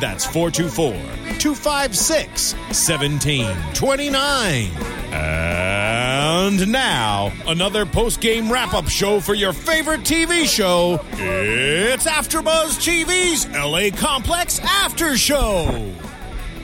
That's 424 256 1729. And now, another post game wrap up show for your favorite TV show. It's AfterBuzz TV's LA Complex After Show.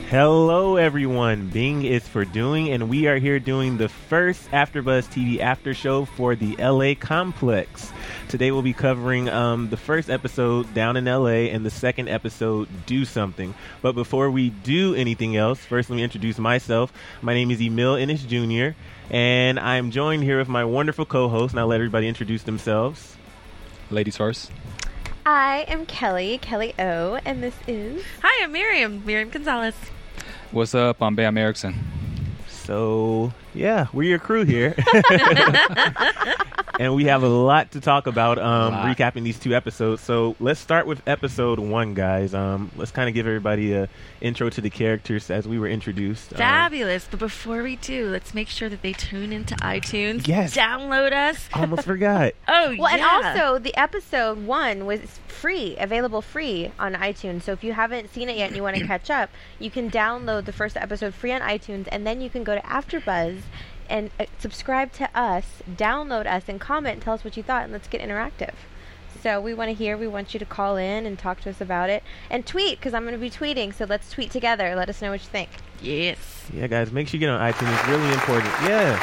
Hello, everyone. Bing is for doing, and we are here doing the first AfterBuzz TV after show for the LA Complex. Today, we'll be covering um, the first episode, Down in LA, and the second episode, Do Something. But before we do anything else, first, let me introduce myself. My name is Emile Ennis Jr., and I'm joined here with my wonderful co host, and I'll let everybody introduce themselves. Ladies first. I am Kelly, Kelly O, and this is. Hi, I'm Miriam, Miriam Gonzalez. What's up? I'm Bam Erickson. So, yeah, we're your crew here. and we have a lot to talk about um, recapping these two episodes. So let's start with episode one, guys. Um, let's kind of give everybody a intro to the characters as we were introduced. Um, Fabulous. But before we do, let's make sure that they tune into iTunes. Yes. Download us. almost forgot. Oh, Well, yeah. and also the episode one was free, available free on iTunes. So if you haven't seen it yet and you want to catch up, you can download the first episode free on iTunes, and then you can go to AfterBuzz and uh, subscribe to us, download us, and comment and tell us what you thought, and let's get interactive. So we want to hear. We want you to call in and talk to us about it, and tweet because I'm going to be tweeting. So let's tweet together. Let us know what you think. Yes. Yeah, guys, make sure you get on iTunes. It's really important. Yeah.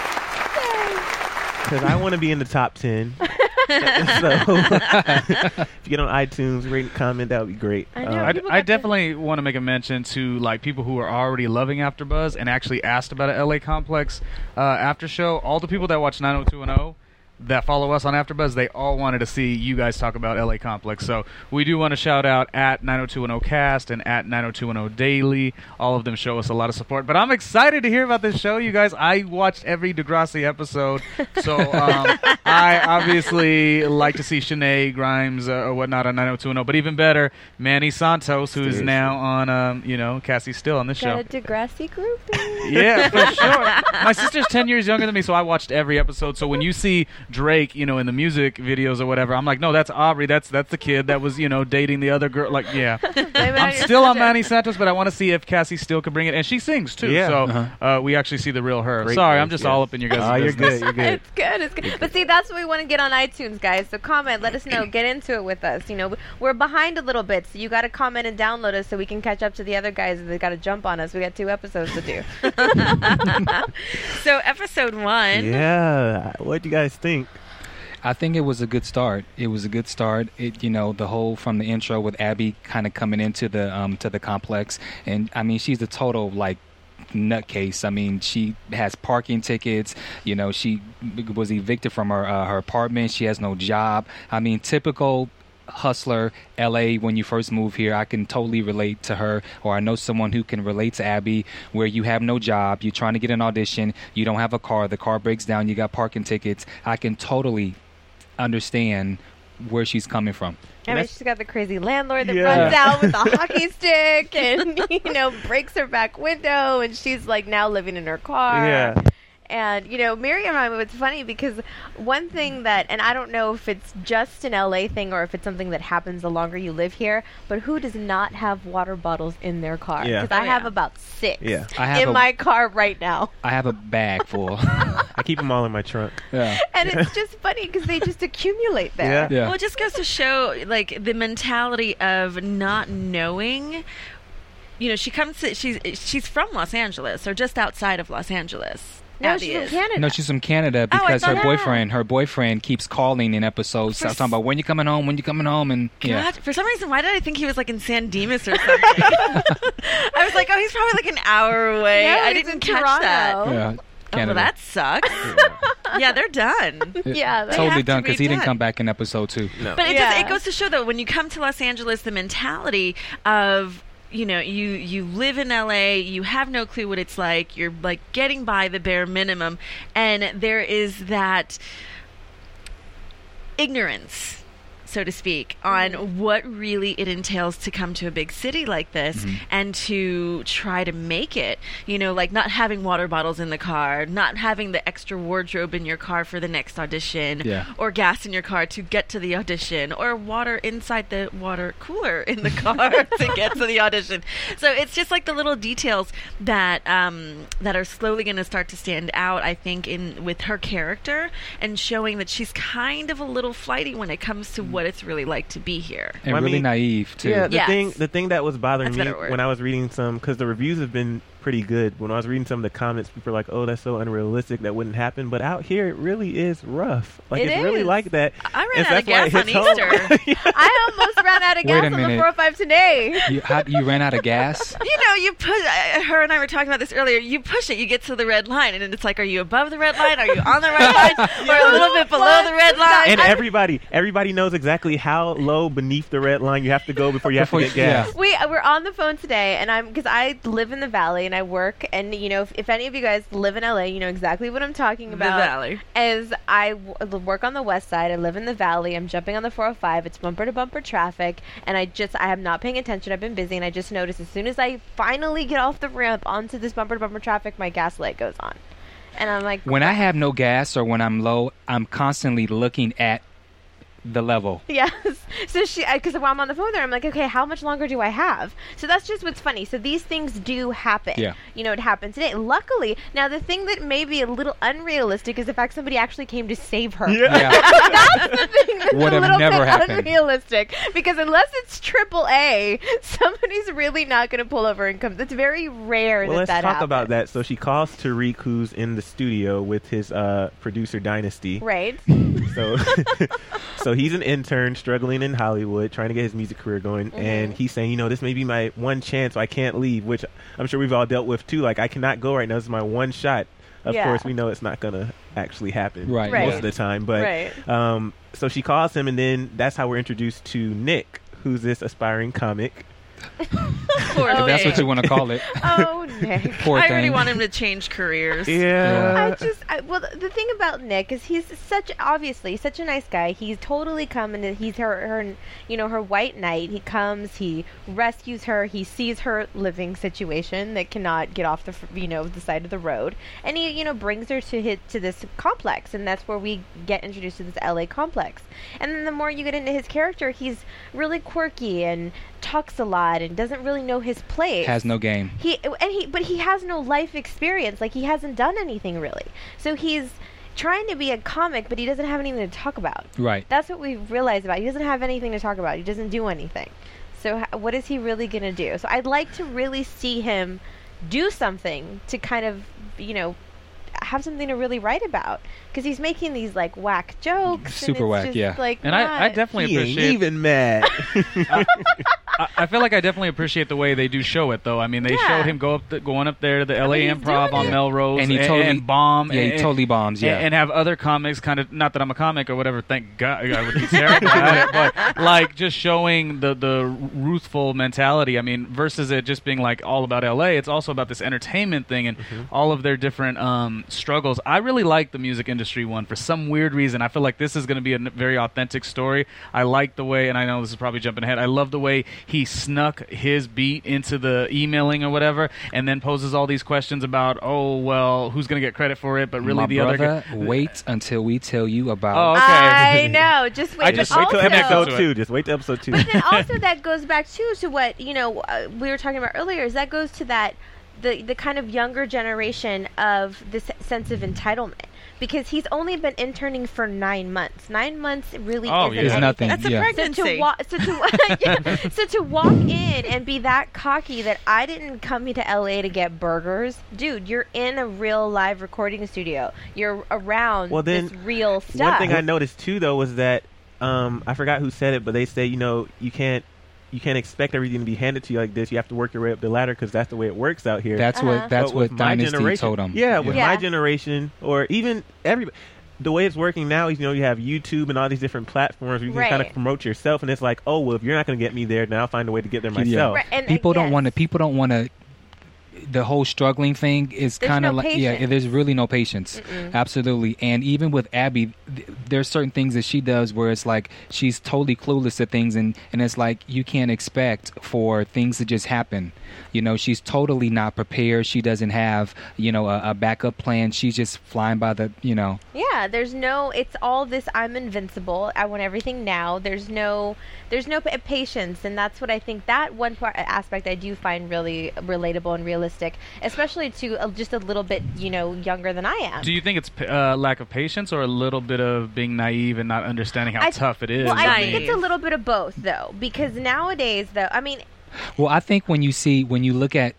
Because I want to be in the top 10. so if you get on iTunes, rate and comment, that would be great. I know. Um, I, I got the- definitely want to make a mention to like people who are already loving AfterBuzz and actually asked about a LA Complex uh, after show. All the people that watch 90210 that follow us on AfterBuzz, they all wanted to see you guys talk about LA Complex. So we do want to shout out at 90210 Cast and at 90210 Daily. All of them show us a lot of support. But I'm excited to hear about this show, you guys. I watched every Degrassi episode, so um, I obviously like to see Shenae Grimes uh, or whatnot on 90210. But even better, Manny Santos, who's Seriously. now on, um, you know, Cassie Steele on this show. Got a Degrassi group. Yeah, for sure. My sister's ten years younger than me, so I watched every episode. So when you see Drake, you know, in the music videos or whatever, I'm like, no, that's Aubrey. That's that's the kid that was, you know, dating the other girl. Like, yeah. I'm still on Manny Santos, but I want to see if Cassie Steele could bring it, and she sings too. Yeah. So Uh-huh. uh, we actually see the real her. Great Sorry, voice, I'm just yes. all up in your guys' Oh, you're good. You're good. It's good. It's good. But see, that's what we want to get on iTunes, guys. So comment, let us know, get into it with us. You know, we're behind a little bit, so you got to comment and download us so we can catch up to the other guys that got to jump on us. We got two episodes to do. So, episode one. Yeah. What do you guys think? I think it was a good start. It was a good start. It you know the whole from the intro with Abby kind of coming into the um to the complex, and I mean she's a total like nutcase. I mean she has parking tickets. You know she was evicted from her uh, her apartment. She has no job. I mean typical hustler LA when you first move here I can totally relate to her or I know someone who can relate to Abby where you have no job you're trying to get an audition you don't have a car the car breaks down you got parking tickets I can totally understand where she's coming from I mean, she's got the crazy landlord that Yeah. runs out with a hockey stick and, you know, breaks her back window, and she's like now living in her car. Yeah. And, you know, Miriam, I mean, it's funny because one thing that, and I don't know if it's just an LA thing or if it's something that happens the longer you live here, but who does not have water bottles in their car? Yeah. Because I Oh, have yeah. about six Yeah. I have in a, my car right now. I have a bag full I keep them all in my trunk. yeah And it's just funny because they just accumulate there. Yeah. yeah Well, it just goes to show, like, the mentality of not knowing. You know, she comes to, she's she's from Los Angeles or just outside of Los Angeles. No, Abby she's from. Canada. No, she's from Canada Oh, I because her thought- boyfriend, her boyfriend keeps calling in episodes For talking about when you coming home, when you coming home, and yeah. God, for some reason, why did I think he was like in San Dimas or something? I was like, oh, he's probably like an hour away. No, I he's didn't in catch Toronto. that. Yeah, Oh, well, Canada. that sucks. yeah, they're done. Yeah, they have totally to done be because he didn't done. come back in episode two. No. But it, Yeah. does, it goes to show that when you come to Los Angeles, the mentality of you know you you live in LA, you have no clue what it's like. You're like getting by the bare minimum, and there is that ignorance. So to speak, on mm-hmm. what really it entails to come to a big city like this mm-hmm. and to try to make it. You know, like not having water bottles in the car, not having the extra wardrobe in your car for the next audition, Yeah. or gas in your car to get to the audition, or water inside the water cooler in the car to get to the audition. So it's just like the little details that um, that are slowly going to start to stand out. I think in with her character and showing that she's kind of a little flighty when it comes to mm-hmm. what it's really like to be here. And Well, I really mean, naive too. Yeah, the Yes. thing the thing that was bothering That's me when I was reading some because the reviews have been pretty good. When I was reading some of the comments, people were like, "Oh, that's so unrealistic. That wouldn't happen." But out here, it really is rough. Like It it's really like that. I ran And out of that's why it gas on home. Easter. I almost ran out of Wait gas a on the minute. 405 today. You, how, you ran out of gas? you know, you push. Uh, her and I were talking about this earlier. You push it, you get to the red line, and then it's like, are you above the red line? Are you on the red line? Or a little bit below What? the red line? and everybody, everybody knows exactly how low beneath the red line you have to go before you have Before to you- get gas. We we're on the phone today, and I'm because I live in the valley and I work, and you know if, if any of you guys live in LA, you know exactly what I'm talking The about. valley. As I w- work on the west side, I live in the valley. I'm jumping on the 405. It's bumper to bumper traffic, and I just I am not paying attention. I've been busy, and I just noticed as soon as I finally get off the ramp onto this bumper to bumper traffic, my gas light goes on, and I'm like, When I have no gas or when I'm low, I'm constantly looking at the level. Yes. So she, because while I'm on the phone there, I'm like, okay, how much longer do I have? So that's just what's funny. So these things do happen. Yeah. You know, it happened today. Luckily, now the thing that may be a little unrealistic is the fact somebody actually came to save her. Yeah. that's the thing that's Would a little never bit happened. unrealistic. Because unless it's triple A, somebody's really not going to pull over and come. It's very rare Well, that let's that talk happens. about that. So she calls Tariq, who's in the studio with his uh, producer Dynasty. Right. So, so he's an intern struggling in Hollywood, trying to get his music career going, Mm-hmm. and he's saying, you know, this may be my one chance. So I can't leave, which I'm sure we've all dealt with too. Like I cannot go right now. This is my one shot. Of Yeah. course, we know it's not gonna actually happen Right, Right. most of the time, but Right. um, so she calls him, and then that's how we're introduced to Nick, who's this aspiring comic. Poor Oh, If that's what you want to call it. Oh, Nick. Poor I thing. really want him to change careers. Yeah, I just, I, well, the thing about Nick is he's such, obviously, such a nice guy. He's totally come and he's her, her, you know, her white knight. He comes, he rescues her. He sees her living situation that cannot get off the, you know, the side of the road, and he, you know, brings her to hit to this complex, and that's where we get introduced to this LA complex. And then the more you get into his character, he's really quirky and talks a lot and doesn't really know his place. Has no game. He and he, but he has no life experience. Like he hasn't done anything really. So he's trying to be a comic, but he doesn't have anything to talk about. Right. That's what we realized about. He doesn't have anything to talk about. He doesn't do anything. So h- what is he really gonna do? So I'd like to really see him do something to kind of, you know, have something to really write about because he's making these like whack jokes. and Super it's whack, just, yeah. Like And I, I definitely he ain't appreciate. even mad. I, I feel like I definitely appreciate the way they do show it, though. I mean, they Yeah. showed him go up, the, going up there to the I LA mean, Improv on it. Melrose, And he totally- and bomb. Yeah, he totally bombs. Yeah. and, and have other comics kind of not that I'm a comic or whatever. Thank God I would be terrible at it, but like just showing the the ruthful mentality. I mean, versus it just being like all about LA. It's also about this entertainment thing and all of their different um, struggles. I really like the music industry one for some weird reason. I feel like this is going to be a n- very authentic story. I like the way, and I know this is probably jumping ahead. I love the way he snuck his beat into the emailing or whatever, and then poses all these questions about, oh well, who's going to get credit for it? But really, My the brother, other guy. wait until we tell you about. Oh, okay. I know. Just wait. I just Just wait till episode two. Just wait till episode two. But then also that goes back too to what you know uh, we were talking about earlier. Is that goes to that the the kind of younger generation of this sense of entitlement because he's only been interning for nine months. Nine months really Oh, isn't yeah. Anything. nothing. That's a yeah. So to, wa- so, to yeah. so to walk in and be that cocky that I didn't come here to LA to get burgers, dude, you're in a real live recording studio. You're around Well, then, this real stuff. One thing I noticed too, though, was that um, I forgot who said it, but they say you know you can't you can't expect everything to be handed to you like this. You have to work your way up the ladder because that's the way it works out here. That's Uh-huh. what that's what my Dynasty generation- told him. Yeah, with Yeah. my generation, or even everybody. The way it's working now is, you know, you have YouTube and all these different platforms where you can kind of promote yourself, and it's like, oh, well, if you're not going to get me there, then I'll find a way to get there Yeah. myself. Right, and- people don't yes. want to. People don't want to. The whole struggling thing is kind of no like yeah. There's really no patience. Absolutely, and even with Abby, th- there's certain things that she does where it's like she's totally clueless to things, and and it's like you can't expect for things to just happen. You know, she's totally not prepared. She doesn't have you know a, a backup plan. She's just flying by the you know. Yeah, there's no. It's all this. I'm invincible. I want everything now. There's no. There's no pa- patience, and that's what I think. That one part aspect I do find really relatable and realistic, especially to uh, just a little bit, you know, younger than I am. Do you think it's uh, lack of patience or a little bit of being naive and not understanding how I- tough it is? well, I Naive. think it's a little bit of both, though, because nowadays, though, I mean, Well, I think when you see when you look at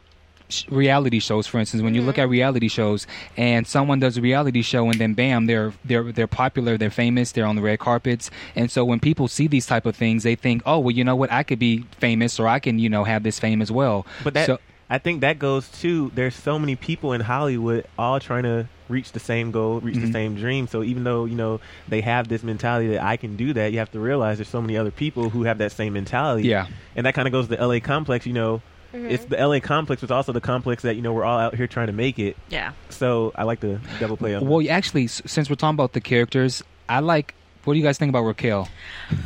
reality shows, for instance, when you look at reality shows and someone does a reality show and then bam, they're they're they're popular, they're famous, they're on the red carpets, and so when people see these type of things, they think, oh, well, you know what, I could be famous or I can, you know, have this fame as well. But that so, I think that goes to there's so many people in Hollywood all trying to reach the same goal, reach the Mhm. same dream. So even though you know they have this mentality that I can do that, you have to realize there's so many other people who have that same mentality. Yeah. and that kind of goes to the LA complex. You know, it's the LA complex, but it's also the complex that you know we're all out here trying to make it. Yeah. So I like the double play on. well, actually, since we're talking about the characters, I like. What do you guys think about Raquel?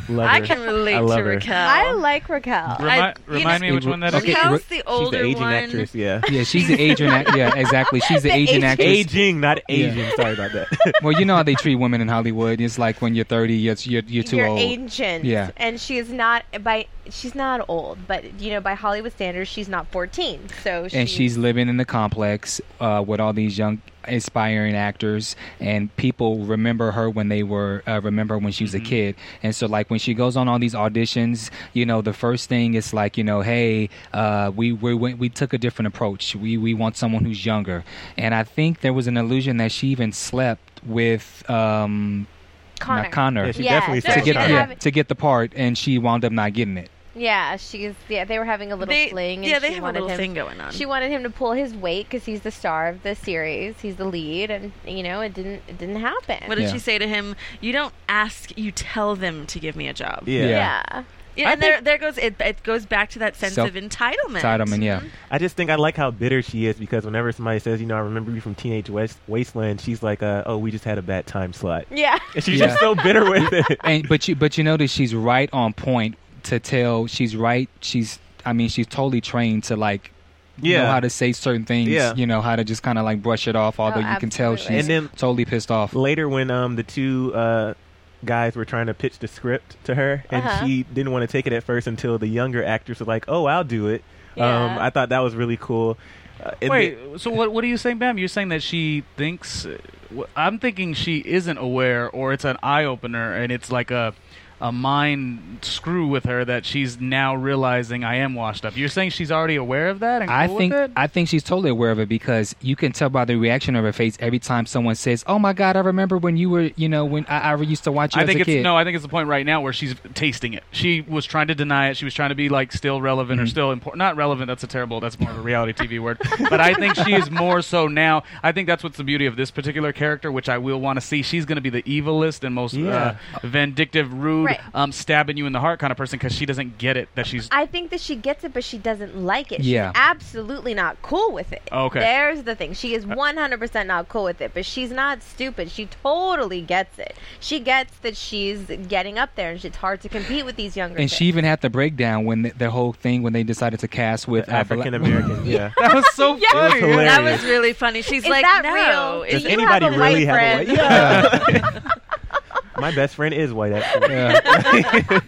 Love I her. can relate I love to her. Raquel. I like Raquel. Remi- I- remind know- me which one that is. Okay, Raquel's Ra- the She's older the aging one. actress. Yeah. Yeah, she's the aging act- yeah, exactly. She's the, The Asian Asian- actress. Aging, not Yeah. Asian. Sorry about that. Well, you know how they treat women in Hollywood. It's like when you're 30, you're you're, you're too You're old. ancient. Yeah. And she is not by she's not old, but you know, by Hollywood standards, she's not 14. So and she's living in the complex uh, with all these young aspiring actors and people remember her when they were uh, remember when she was a kid. And so like when she goes on all these auditions you know the first thing is like you know hey uh, we we went we took a different approach. We we want someone who's younger. And i think there was an illusion that she even slept with um Connor. Connor. Yeah, she Yeah, definitely no, to said she get yeah, to get the part and she wound up not getting it Yeah, she's yeah. They were having a little They, fling. And yeah, they she have a wanted little him, thing going on. She wanted him to pull his weight because he's the star of the series. He's the lead, and you know it didn't. It didn't happen. what did Yeah. she say to him? You don't ask, you tell them to give me a job. Yeah. Yeah. yeah. Yeah, and there, there goes it. It goes back to that sense Self- of entitlement. Entitlement, yeah. I just think I like how bitter she is because whenever somebody says, you know, I remember you from Teenage West- Wasteland, she's like, uh, oh, we just had a bad time slot. Yeah. And she's Yeah. just so bitter with it. and but you but you notice she's right on point to tell she's right she's i mean she's totally trained to like Yeah. know how to say certain things Yeah. you know how to just kind of like brush it off although you can tell absolutely. she's And then- totally pissed off Later, when um, the two uh, guys were trying to pitch the script to her, and Uh-huh. she didn't want to take it at first until the younger actors were like, oh, I'll do it. Um, I thought that was really cool. Uh, Wait, the- so what? What are you saying, Bam? You're saying that she thinks? uh, I'm thinking she isn't aware, or it's an eye opener, and it's like a a mind screw with her that she's now realizing I am washed up. You're saying she's already aware of that and I cool think? I think she's totally aware of it because you can tell by the reaction of her face every time someone says, "Oh my God, I remember when you were, you know, when I, I used to watch you I as think a it's kid." no. I think it's the point right now where she's tasting it. She was trying to deny it. She was trying to be like still relevant or Mm-hmm. still important. Not relevant. That's a terrible. That's more of a reality TV word. But I think she is more so now. I think that's what's the beauty of this particular character, which I will want to see. She's going to be the evilest and most Yeah. uh, vindictive, rude, Right. um, stabbing you in the heart kind of person because she doesn't get it that she's. I think that she gets it, but she doesn't like it. Yeah. She's absolutely not cool with it. Okay. There's the thing. She is 100% not cool with it, but she's not stupid. She totally gets it. She gets that she's getting up there and it's hard to compete with these younger and kids. she even had the breakdown when the, the whole thing when they decided to cast with uh, African American. yeah. that was so Yeah. funny. Was. That was really funny. She's Is like, that no. real? Is Does you anybody have a really white have a white? Yeah. My best friend is white, actually. Yeah.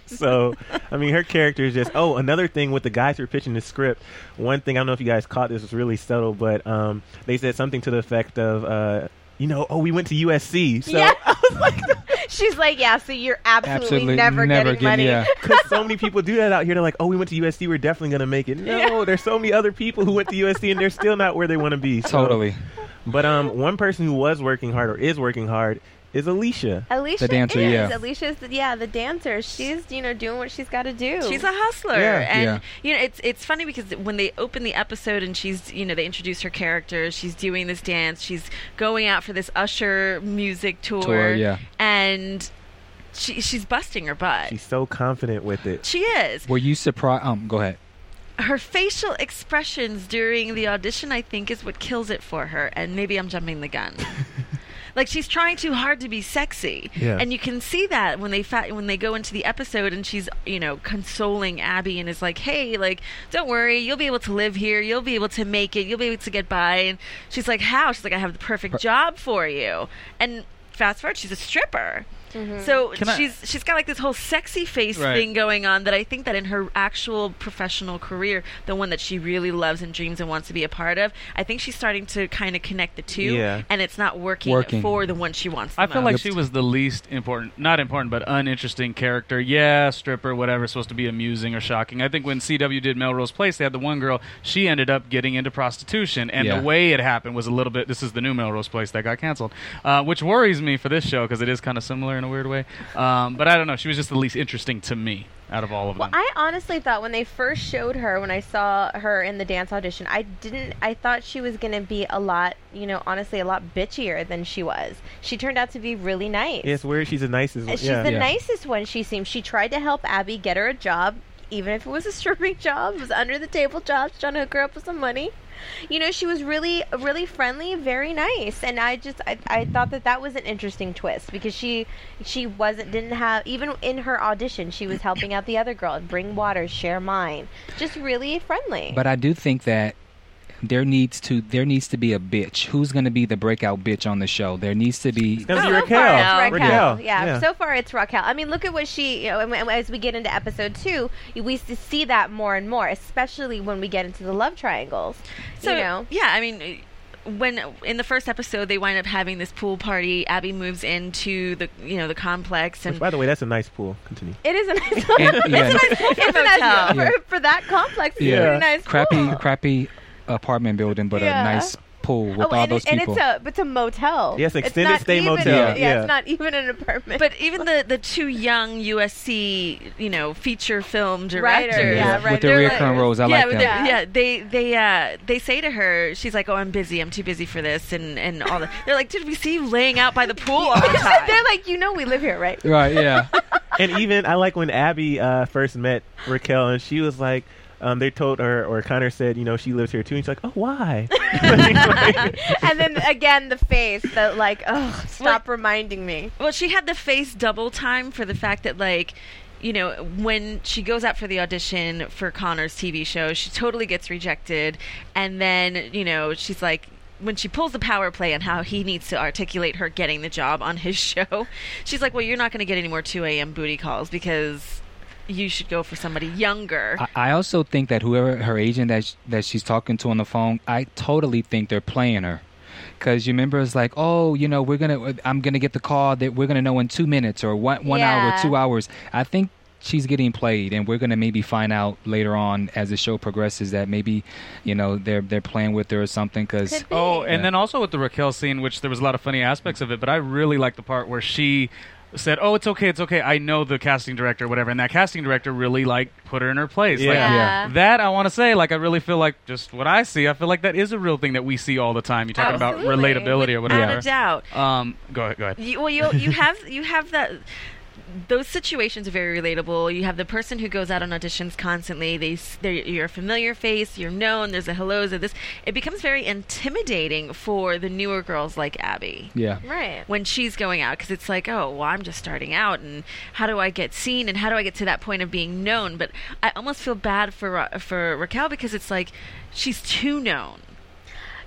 so, I mean, her character is just. Oh, another thing with the guys who are pitching the script. One thing I don't know if you guys caught this was really subtle, but um, they said something to the effect of uh, you know, oh, we went to USC. So Yeah. She's like, yeah, so you're absolutely, Absolutely never, never getting money. yeah. Because so many people do that out here. They're like, oh, we went to USC. We're definitely going to make it. No, Yeah. there's so many other people who went to USC and they're still not where they want to be. So- Totally. But um, one person who was working hard or is working hard is Alicia. Alicia The dancer, is. yeah. Alicia's the, yeah, the dancer. She's you know doing what she's got to do. She's a hustler, Yeah. and Yeah. you know it's it's funny because when they open the episode and she's you know they introduce her character, she's doing this dance, she's going out for this Usher music tour, Tour, yeah. and she she's busting her butt. She's so confident with it. she is. Were you surprised? Um, go ahead. Her facial expressions during the audition, I think, is what kills it for her. And maybe I'm jumping the gun. like she's trying too hard to be sexy, Yeah. and you can see that when they fa- when they go into the episode and she's you know consoling Abby and is like, "Hey, like don't worry, you'll be able to live here, you'll be able to make it, you'll be able to get by." And she's like, "How?" She's like, "I have the perfect job for you." And fast forward, she's a stripper. So Can I- she's she's got like this whole sexy face Right. thing going on that I think that in her actual professional career, the one that she really loves and dreams and wants to be a part of, I think she's starting to kind of connect the two, Yeah. and it's not working, Working. for the one she wants. The I feel most. like she was the least important, not important, but uninteresting character. Yeah, stripper, whatever, supposed to be amusing or shocking. I think when CW did Melrose Place, they had the one girl, she ended up getting into prostitution. And Yeah. the way it happened was a little bit, this is the new Melrose Place that got canceled, uh, which worries me for this show because it is kind of similar in a weird way. Um, but I don't know. She was just the least interesting to me out of all of Well, them. I honestly thought when they first showed her, when I saw her in the dance audition, I didn't. I thought she was gonna be a lot, you know, honestly, a lot bitchier than she was. She turned out to be really nice. It's weird. She's the nicest. One. She's yeah. the Yeah. nicest one. She seemed. She tried to help Abby get her a job, even if it was a stripping job. It was under the table job, trying to hook her up with some money. You know, she was really, really friendly, very nice, and I just, I, I thought that that was an interesting twist because she, she wasn't, didn't have, even in her audition, she was helping out the other girl, bring water, share mine, just really friendly. But I do think that there needs to there needs to be a bitch. Who's going to be the breakout bitch on the show? There needs to be. It's gonna be so Raquel. far it's Raquel. Raquel. Yeah. Yeah. So far it's Raquel. I mean, look at what she. You know, and- and as we get into episode two, we see that more and more, especially when we get into the love triangles. So you know. yeah, I mean. When in the first episode they wind up having this pool party, Abby moves into the you know the complex and Which, by the way, that's a nice pool. Continue. It is a nice. And- yeah. it's a nice pool for, Yeah. for that complex. It's Yeah. a nice. Pool. Crappy pool. crappy apartment building, but Yeah. a nice pool with Oh, all and, those it, and it's a it's a motel. Yes, It's extended stay even- motel, Yeah, yeah. it's not even an apartment. But even the the two young USC, you know, feature film Writer, directors, yeah, with right. the They're reoccurring like- roles, I yeah, like them. Yeah. yeah, they they uh they say to her, she's like, "Oh, I'm busy. I'm too busy for this," and and all that. They're like, "Did we see you laying out by the pool all the time?" They're like, you know, we live here, right? Right? Yeah. and even I like when Abby uh, first met Raquel, and she was like, um, they told her, or Connor said, you know, she lives here too. And she's like, oh, why? and then again, the face, that like, oh, stop reminding me. Well, she had the face double time for the fact that like you know, when she goes out for the audition for Connor's TV show, she totally gets rejected. And then, you know, she's like, when she pulls the power play on how he needs to articulate her getting the job on his show, she's like, well, you're not going to get any more 2 a.m. booty calls because you should go for somebody younger. I, I also think that whoever her agent that sh- that she's talking to on the phone, I totally think they're playing her. Cause you remember it's like, oh, you know, we're gonna, I'm gonna get the call that we're gonna know in two minutes or one one hour, Yeah. two hours. I think she's getting played, and we're gonna maybe find out later on as the show progresses that maybe, you know, they're they're playing with her or something. Cause Could be. Oh, and Yeah. then also with the Raquel scene, which there was a lot of funny aspects of it, but I really like the part where she said, "Oh, it's okay, it's okay. I know the casting director, whatever." And that casting director really like put her in her place. Like, Yeah. Yeah. that I want to say, like, I really feel like just what I see. I feel like that is a real thing that we see all the time. You're talking about Absolutely. relatability or Without whatever. a doubt. Um, go ahead. Go ahead. You, well, you you have you have that. Those situations are very relatable. You have the person who goes out on auditions constantly. They, they're, you're a familiar face. You're known. There's a hellos of this. It becomes very intimidating for the newer girls like Abby yeah, Right. when she's going out because it's like, oh, well, I'm just starting out, and how do I get seen, and how do I get to that point of being known? But I almost feel bad for Ra- for Raquel because it's like she's too known.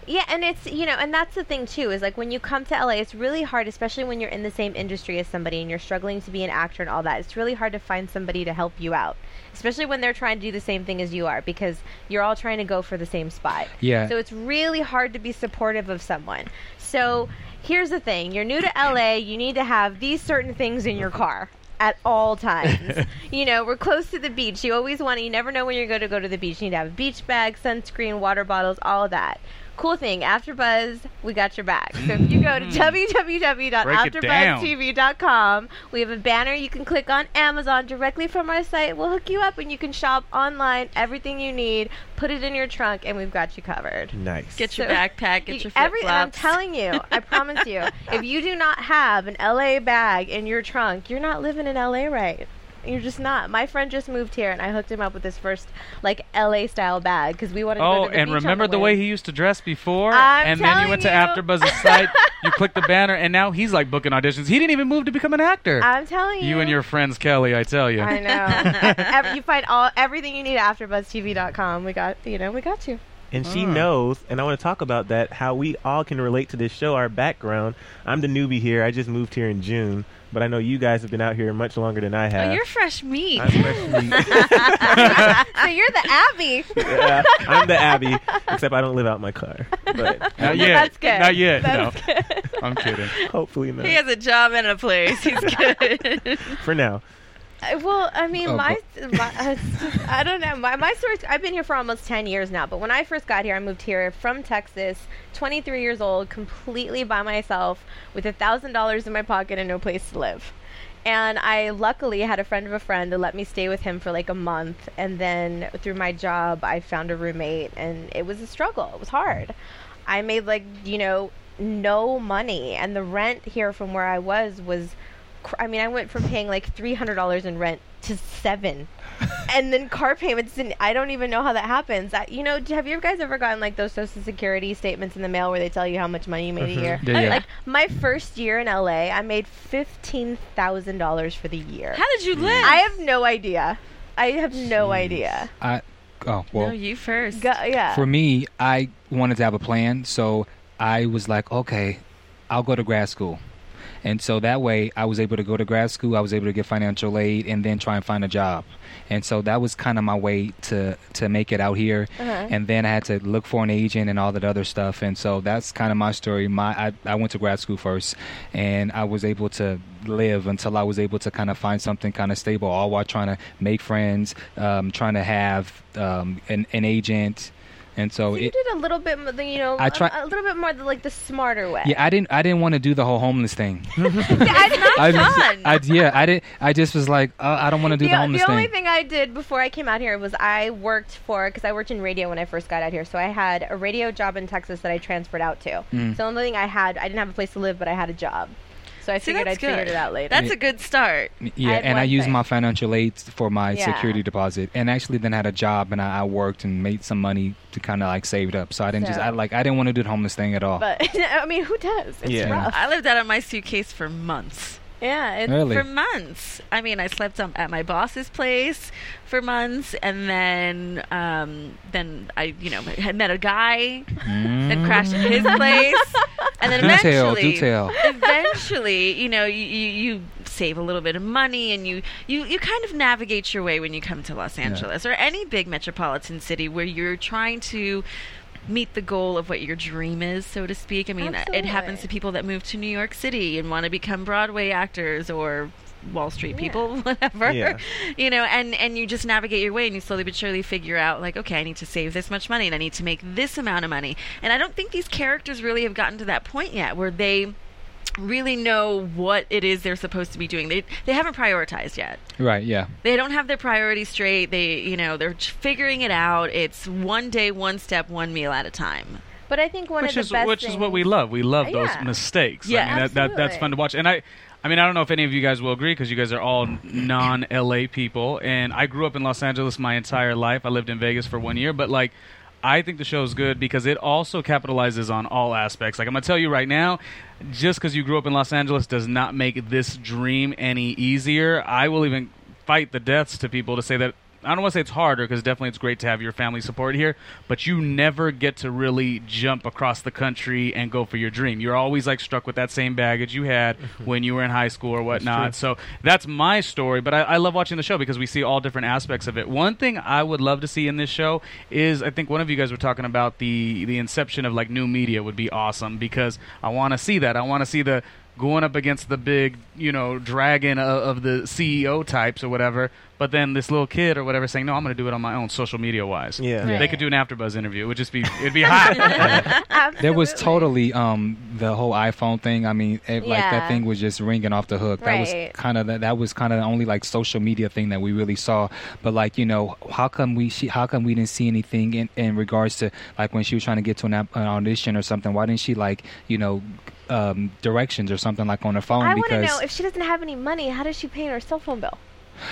Yeah, and it's you know, and that's the thing too is like when you come to LA, it's really hard, especially when you're in the same industry as somebody and you're struggling to be an actor and all that. It's really hard to find somebody to help you out, especially when they're trying to do the same thing as you are because you're all trying to go for the same spot. Yeah. So it's really hard to be supportive of someone. So Here's the thing: you're new to LA. You need to have these certain things in your car at all times. you know, we're close to the beach. You always want to. You never know when you're going to go to the beach. You need to have a beach bag, sunscreen, water bottles, all of that. Cool thing, AfterBuzz, we got your back. So if you go to mm. www.afterbuzztv.com, we have a banner you can click on Amazon directly from our site. We'll hook you up and you can shop online everything you need, put it in your trunk, and we've got you covered. Nice. Get your So- backpack, get You- your flip every, and I'm telling you, I promise you, if you do not have an LA bag in your trunk, you're not living in LA right. You're just not. My friend just moved here, and I hooked him up with his first like LA style bag because we wanted to Oh, go to the and beach remember the way way he used to dress before? I'm and then you went to you. AfterBuzz's site, you clicked the banner, and now he's like booking auditions. He didn't even move to become an actor. I'm telling you. you and your friends Kelly, I tell you. I know. You find all everything you need at AfterBuzzTV.com. We got you know we got you. And she Ah. knows, and I want to talk about that, how we all can relate to this show, our background. I'm the newbie here. I just moved here in June, but I know you guys have been out here much longer than I have. Oh, you're fresh meat. I'm freshly, So you're the Abby. yeah, I'm the Abby, except I don't live out my car. But Not yet. That's good. Not yet. That's no. I'm kidding. hopefully not. he has a job and a place. He's good. For now. Uh, Well, I mean, Oh, my, my uh, I don't know. My, my story, I've been here for almost 10 years now, but when I first got here, I moved here from Texas, 23 years old, completely by myself, with a $1,000 in my pocket and no place to live. And I luckily had a friend of a friend that let me stay with him for like a month. And then through my job, I found a roommate, and it was a struggle. It was hard. I made like, you know, no money. And the rent here from where I was was I mean, I went from paying like three hundred dollars in rent to seven, and then car payments. And I don't even know how that happens. I, you know, have you guys ever gotten like those Social Security statements in the mail where they tell you how much money you made a year? Mm-hmm. Yeah, yeah. Like my first year in LA, I made fifteen thousand dollars for the year. How did you mm. live? I have no idea. I have no idea. I oh well. no, you first. Go, yeah. For me, I wanted to have a plan, so I was like, okay, I'll go to grad school. And so that way, I was able to go to grad school. I was able to get financial aid, and then try and find a job. And so that was kind of my way to to make it out here. Uh-huh. And then I had to look for an agent and all that other stuff. And so that's kind of my story. My I, I went to grad school first, and I was able to live until I was able to kind of find something kind of stable. All while trying to make friends, um, trying to have um, an an agent. And so So you it, did a little bit, you know, I try- a, a little bit more the, like the smarter way. yeah, I didn't I didn't want to do the whole homeless thing. It's I, not fun. I, yeah, I did. I just was like, uh, I don't want to do the, the, homeless thing. the only thing. thing I did before I came out here was I worked for because I worked in radio when I first got out here. So I had a radio job in Texas that I transferred out to. Mm. So the only thing I had, I didn't have a place to live, but I had a job. So I See, figured that's I'd figure good. it out later. That's a good start. Yeah, had and I used thing. my financial aid for my Yeah. security deposit, and actually then had a job, and I, I worked and made some money to kind of like saved up. So I didn't just, I like, I didn't want to do the homeless thing at all. but I mean, who does? It's Yeah. rough. I lived out of my suitcase for months. Yeah, Really? For months. I mean, I slept um, at my boss's place for months, and then, um, then I, you know, had met a guy, and crashed at his place, and then Mm. Tell, eventually, do tell. eventually, you know, you, you, you save a little bit of money, and you, you, you kind of navigate your way when you come to Los Angeles or any big metropolitan city where you're trying to meet the goal of what your dream is, so to speak. I mean, it happens to people that move to New York City and want to become Broadway actors or Wall Street people, whatever. Yeah. You know, and and you just navigate your way and you slowly but surely figure out like, okay, I need to save this much money and I need to make this amount of money. And I don't think these characters really have gotten to that point yet where they really know what it is they're supposed to be doing. They they haven't prioritized yet Right, yeah. they don't have their priorities straight. They, you know, they're ch- figuring it out. It's one day, one step, one meal at a time. but I think one which of the is best which is what we love. We love those mistakes. Yeah, I mean, that, that that's fun to watch. And I, I mean, I don't know if any of you guys will agree because you guys are all non-LA people, and I grew up in Los Angeles my entire life. I lived in Vegas for one year, but like. I think the show is good because it also capitalizes on all aspects. Like I'm gonna tell you right now, just because you grew up in Los Angeles does not make this dream any easier. I will even fight the deaths to people to say that I don't want to say it's harder because definitely it's great to have your family support here, but you never get to really jump across the country and go for your dream. You're always like struck with that same baggage you had when you were in high school or whatnot. So that's my story, but I, I love watching the show because we see all different aspects of it. One thing I would love to see in this show is I think one of you guys were talking about the the inception of like new media would be awesome because I want to see that. I want to see the going up against the big, you know, dragon of, of the CEO types or whatever. But then this little kid or whatever saying, "No, I'm going to do it on my own, social media wise." Yeah. Right. They could do an AfterBuzz interview. It would just be, it'd be hot. There was totally um the whole iPhone thing. I mean, it, like Yeah. that thing was just ringing off the hook. That Right. was kind of that, that was kind of the only like social media thing that we really saw. But like you know, how come we she, how come we didn't see anything in, in regards to like when she was trying to get to an, app- an audition or something? Why didn't she like you know um, directions or something like on her phone? I want to because know if she doesn't have any money, how does she pay her cell phone bill?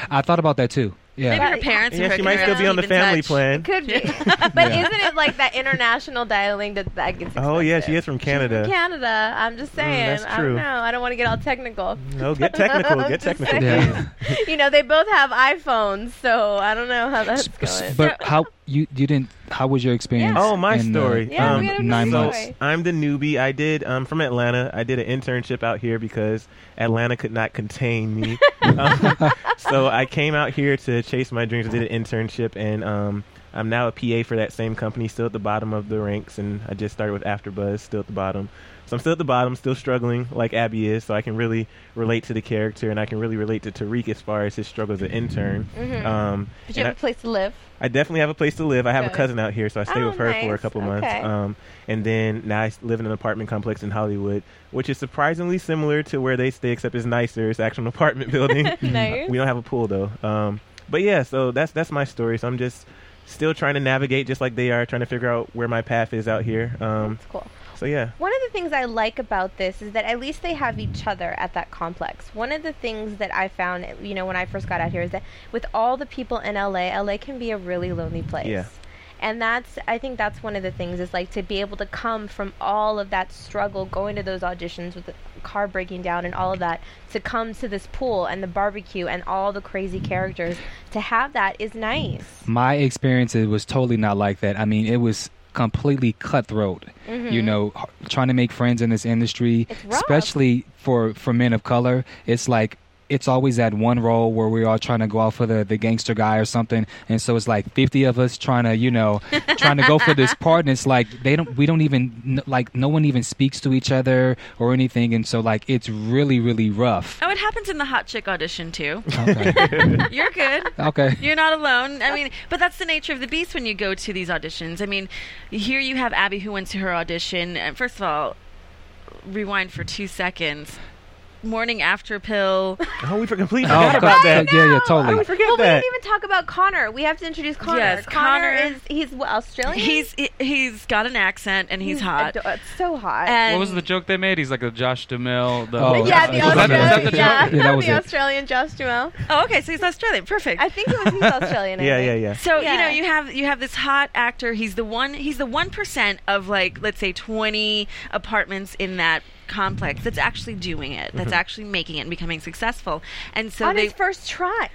I thought about that too. Yeah. Maybe her parents are Yeah, she might still be on the family touch. plan. Could be, Yeah. but isn't it like that international dialing that that gets? Expensive? Oh yeah, she is from She's Canada. From Canada. I'm just saying. that's I true. don't know. I don't want to get all technical. No, get technical. Get technical. Yeah. you know, they both have iPhones, so I don't know how that's going. But how you you didn't? How was your experience? Oh, my in, uh, story. Yeah, um, we gotta know nine months. story. I'm the newbie. I did I'm from Atlanta. I did an internship out here because Atlanta could not contain me. um, so I came out here to chase my dreams. I did an internship, and um, I'm now a PA for that same company, still at the bottom of the ranks. And I just started with AfterBuzz, still at the bottom. So I'm still at the bottom, still struggling like Abby is. So I can really relate to the character, and I can really relate to Tariq as far as his struggle as an intern. Mhm. Um, Did you have a place to live? I definitely have a place to live. I have a cousin out here, so I stay Oh, with her for a couple Okay. months. Um, and then now I live in an apartment complex in Hollywood, which is surprisingly similar to where they stay, except it's nicer. It's actually an apartment building. Nice. we don't have a pool though. Um, but yeah, so that's that's my story. So I'm just still trying to navigate, just like they are, trying to figure out where my path is out here. Um, That's cool. So yeah. One of the things I like about this is that at least they have each other at that complex. One of the things that I found, you know, when I first got out here is that with all the people in LA, LA can be a really lonely place. Yeah. And that's, I think that's one of the things is like to be able to come from all of that struggle, going to those auditions with the car breaking down and all of that, to come to this pool and the barbecue and all the crazy characters, to have that is nice. my experience it was totally not like that. I mean, it was completely cutthroat. You know, trying to make friends in this industry, Mm-hmm. Especially for for men of color, it's like it's always that one role where we're all trying to go out for the, the gangster guy or something, and so it's like fifty of us trying to, you know, trying to go for this part, and it's like they don't, we don't even like no one even speaks to each other or anything, and so like it's really really rough. Oh, it happens in the hot chick audition too. Okay, You're good. okay. You're not alone. I mean, but that's the nature of the beast when you go to these auditions. I mean, here you have Abby who went to her audition. And first of all, rewind for two seconds. Morning after pill. Oh, we for completely Oh, forgot about that. Yeah, yeah, totally. Oh, I would forget well, we didn't even talk about Connor. We have to introduce Connor. Yes, Connor, Connor- is he's what, Australian. He's he- he's got an accent and he's, hot. ado- it's so hot. And what was the joke they made? He's like a Josh Duhamel. The Oh, yeah, the is that- is Australian, that the joke? yeah, Yeah, the it. Australian Josh Duhamel. oh, okay, so he's Australian. Perfect. I think it was he's Australian. Yeah, yeah, yeah. So you know you have you have this hot actor. He's the one. He's the one percent of like let's say twenty apartments in that complex that's actually doing it. That's mm-hmm. actually making it and becoming successful. And so On they his first try.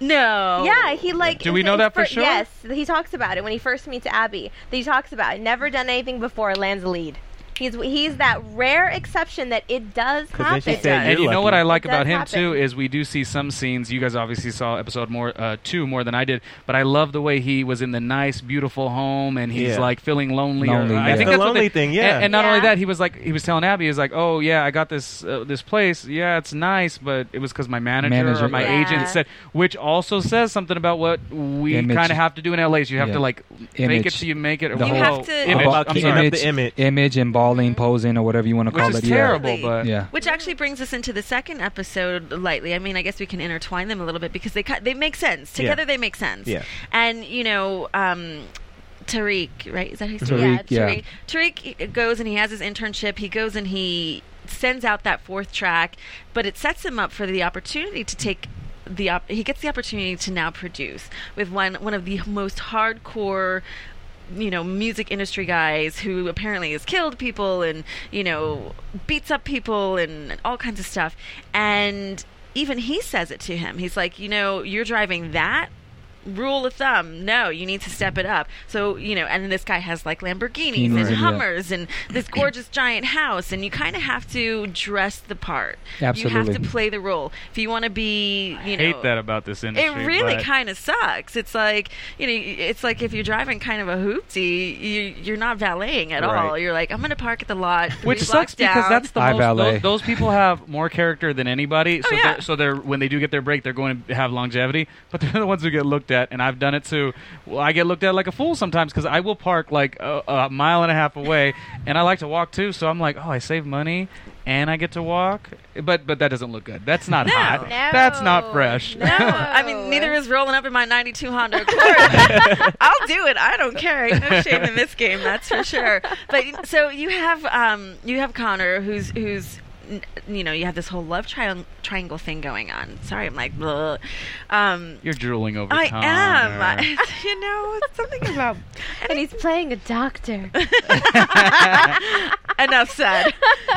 no. Yeah, he like. Do we know that for fir- sure? Yes, he talks about it when he first meets Abby. He talks about it. Never done anything before. Lands a lead. He's he's that rare exception that it does happen. she said, And You're know what I like It about him happen. too is we do see some scenes. You guys obviously saw episode more uh, two more than I did, but I love the way he was in the nice, beautiful home, and he's Yeah. like feeling lonely. or- Lonely, I think The that's what lonely they- thing, yeah. And, and not only that, he was like he was telling Abby, he's like, "Oh yeah, I got this uh, this place. Yeah, it's nice, but it was because my manager, Manager, or my Yeah. agent said." Which also says something about what we kind of have to do in LA. Is you have Yeah. to like make it so you make it. The You whoa, have to- image. I'm keeping sorry. up the image. image and balling, posing, or whatever you want to Which call is it. terrible, Yeah. but Yeah. Which actually brings us into the second episode lightly. I mean, I guess we can intertwine them a little bit because they ki- they make sense Yeah. together. They make sense. Yeah. And you know, um, Tariq, right? Is that his Tariq, name? yeah. Tariq. Tariq goes and he has his internship. He goes and he sends out that fourth track, but it sets him up for the opportunity to take the op- he gets the opportunity to now produce with one one of the most hardcore you know music industry guys who apparently has killed people and you know beats up people and all kinds of stuff. And even he says it to him. He's like you know you're driving that rule of thumb no you need to step it up so you know and this guy has like lamborghinis Right, and yeah. hummers and this gorgeous giant house and you kind of have to dress the part Absolutely. you have to play the role if you want to be you know hate that about this industry. it really kind of sucks. It's like you know, it's like if you're driving kind of a hoopty, you, you're not valeting at all. You're like, I'm going to park at the lot, three Which blocks sucks because that's the I most. valet. Those, those people have more character than anybody. Oh, so Oh, yeah. they're, so they're when they do get their break, they're going to have longevity. But they're the ones who get looked at, and I've done it too. Well, I get looked at like a fool sometimes because I will park like a, a mile and a half away, and I like to walk too. So I'm like, oh, I save money and I get to walk. But but that doesn't look good. That's not No. hot. No. That's not fresh. no, I mean neither is rolling up in my '92 Honda Accord. I'll do it. I don't care. Ain't No shame in this game, that's for sure. But so you have um, you have Connor, who's who's n- you know you have this whole love tri- triangle thing going on. Sorry, I'm like, Bleh. um, You're drooling over. I Connor. am. I, you know, it's something about And he's playing a doctor. enough said.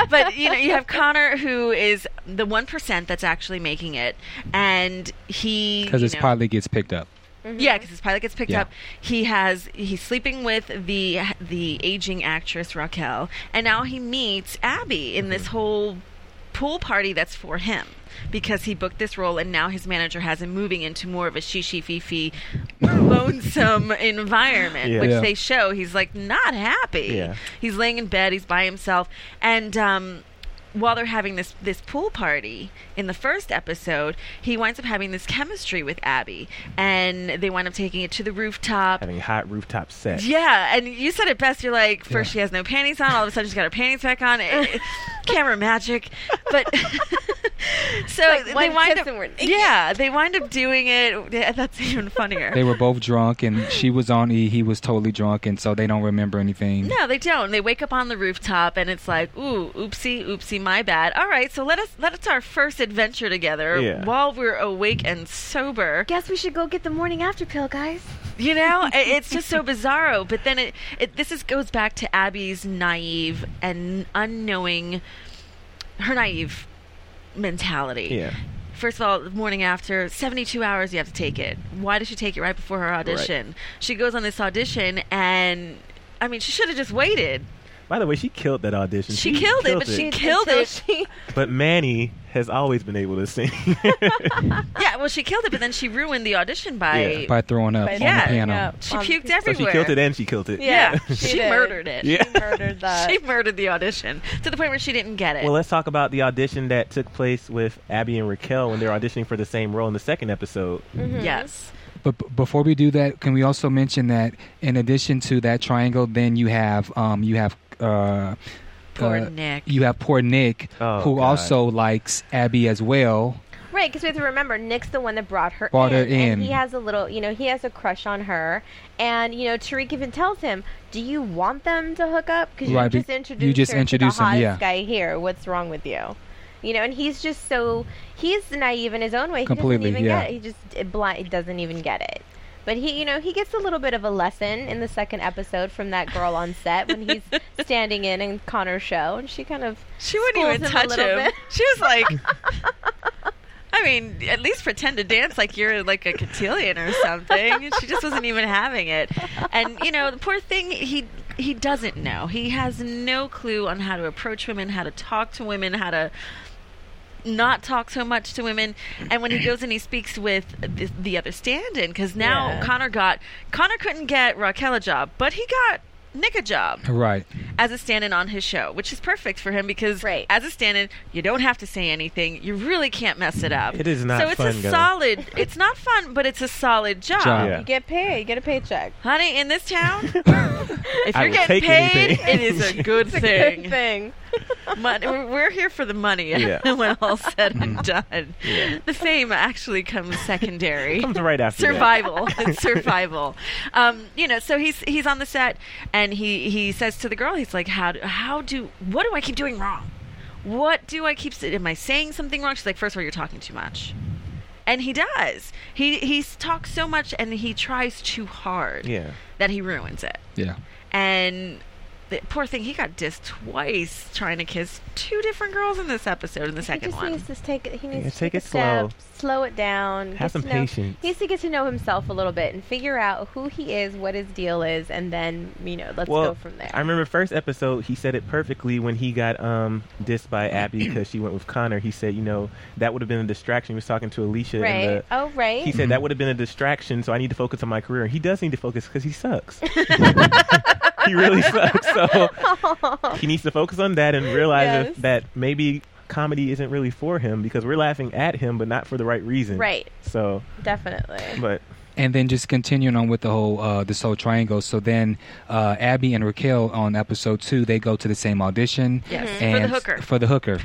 But you know, you have Connor, who is the one percent that's actually making it, and he because you his know- pilot gets picked up. Yeah, because his pilot gets picked Yeah. up. He has he's sleeping with the the aging actress Raquel, and now he meets Abby in this whole pool party that's for him because he booked this role, and now his manager has him moving into more of a shishi fifi, lonesome environment, Yeah. which Yeah. they show he's like not happy. Yeah. He's laying in bed, he's by himself, and um, while they're having this this pool party in the first episode, he winds up having this chemistry with Abby, and they wind up taking it to the rooftop. Having a hot rooftop sex. Yeah, and you said it best. You're like, first Yeah. she has no panties on, all of a sudden she's got her panties back on. It- it- camera magic, but so like they wind up. and we're naked. Yeah, they wind up doing it. yeah, That's even funnier. They were both drunk, and she was on E. He was totally drunk, and so they don't remember anything. No, they don't. They wake up on the rooftop, and it's like, ooh, oopsie, oopsie, my bad. All right, so let us let us our first adventure together Yeah. while we're awake and sober. Guess we should go get the morning after pill, guys. You know, it's just so bizarro. But then it, it this is goes back to Abby's naive and unknowing, her naive mentality. Yeah. First of all, the morning after, 72 hours you have to take it. Why does she take it right before her audition? She goes on this audition and. I mean, she should have just waited. By the way, she killed that audition. She killed it, but she killed Until it. She, But Manny has always been able to sing. Yeah, well, she killed it, but then she ruined the audition by. Yeah. By throwing up By on Yeah. the piano. Yeah. She Um, puked so so she killed it and she killed it. Yeah, she she did. murdered it. Yeah. she murdered that. She murdered the audition to the point where she didn't get it. Well, let's talk about the audition that took place with Abby and Raquel when they're auditioning for the same role in the second episode. Mhm. yes. But b- before we do that, can we also mention that in addition to that triangle, then you have um, you have uh, Poor uh, Nick. you have poor Nick, Oh, who God. also likes Abby as well. Right, because we have to remember Nick's the one that brought her Brought in, her and in. he has a little, you know, he has a crush on her, and you know, Tariq even tells him, "Do you want them to hook up? Because Right, you just introduced you just her introduced to the him, hottest yeah. guy here. What's wrong with you?" You know, and he's just so he's naive in his own way. He Completely, doesn't even yeah. get it. He just it blind doesn't even get it. But he, you know, he gets a little bit of a lesson in the second episode from that girl on set when he's standing in in Connor's show, and she kind of She wouldn't even him touch him. bit. She was like, I mean, at least pretend to dance like you're like a cotillion or something. She just wasn't even having it. And you know, the poor thing, he he doesn't know. He has no clue on how to approach women, how to talk to women, how to not talk so much to women and when he goes and he speaks with the, the other stand-in because now Yeah. connor got connor couldn't get raquel a job but he got nick a job Right. as a stand-in on his show, which is perfect for him because Right. as a stand-in, you don't have to say anything. You really can't mess it up. It is not So it's fun, a Gunnar. solid. It's not fun, but it's a solid job. Job. Yeah. you get paid, you get a paycheck. Honey, in this town, if you're getting paid, anything. it is a good It's a good thing. Mon- we're we're here for the money. Yeah. when all's said and done. The fame actually comes secondary. Comes right after survival. It's survival. Um you know so he's he's on the set and he he says to the girl he's like how do, how do what do i keep doing wrong? What do i keep am i saying something wrong? She's like first of all you're talking too much. And he does. He he talks so much and he tries too hard Yeah. that he ruins it. Yeah. and the poor thing, he got dissed twice trying to kiss two different girls in this episode. In the He second just one, needs to take it. He needs Yeah, to take take, it a step, slow. slow it down. Have some to know- patience. He needs to get to know himself a little bit and figure out who he is, what his deal is, and then you know, let's well, go from there. I remember first episode he said it perfectly when he got um dissed by Abby because she went with Connor. He said, you know, that would have been a distraction. He was talking to Alicia. in right? the- oh, right. he said that would have been a distraction, so I need to focus on my career. He does need to focus because he sucks. he really sucks. So he needs to focus on that and realize Yes. that maybe comedy isn't really for him because we're laughing at him, but not for the right reason. right. So, Definitely. but and then just continuing on with the whole uh, this whole triangle. So then uh, Abby and Raquel on episode two they go to the same audition. Yes, Mhm. for the and hooker. For the hooker,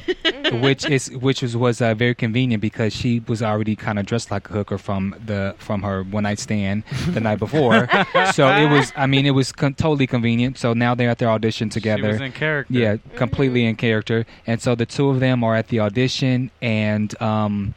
which is which was was uh, very convenient because she was already kind of dressed like a hooker from the from her one night stand the night before. so it was I mean it was con- totally convenient. So now they're at their audition together. She was in character. Yeah, completely in character. And so the two of them are at the audition, and um,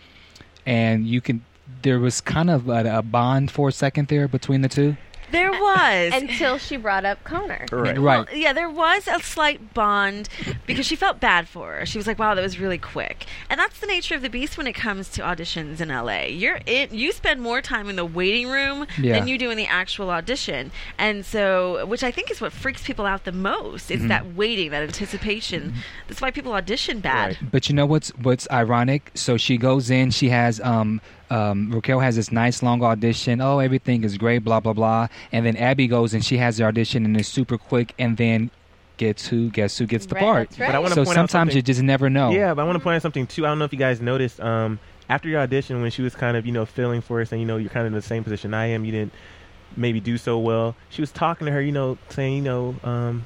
and you can. There was kind of a, a bond for a second there between the two. there was. Until she brought up Connor. right. Right. Well, yeah, there was a slight bond because she felt bad for her. She was like, "Wow, that was really quick." And that's the nature of the beast when it comes to auditions in LA. You're in, you spend more time in the waiting room Yeah. than you do in the actual audition, and so which I think is what freaks people out the most. It's that waiting, that anticipation. That's why people audition bad. Right. But you know what's what's ironic? So she goes in. She has um um Raquel has this nice long audition. Oh, everything is great. Blah blah blah. And then Abby goes and she has the audition and it's super quick. And then gets who? Guess who gets the Right, part? right. But I wanna So point out sometimes something- you just never know. Yeah, but I want to point out something too. I don't know if you guys noticed. Um, after your audition, when she was kind of you know feeling for us, and you know you're kind of in the same position I am, you didn't maybe do so well. She was talking to her, you know, saying, you know, um,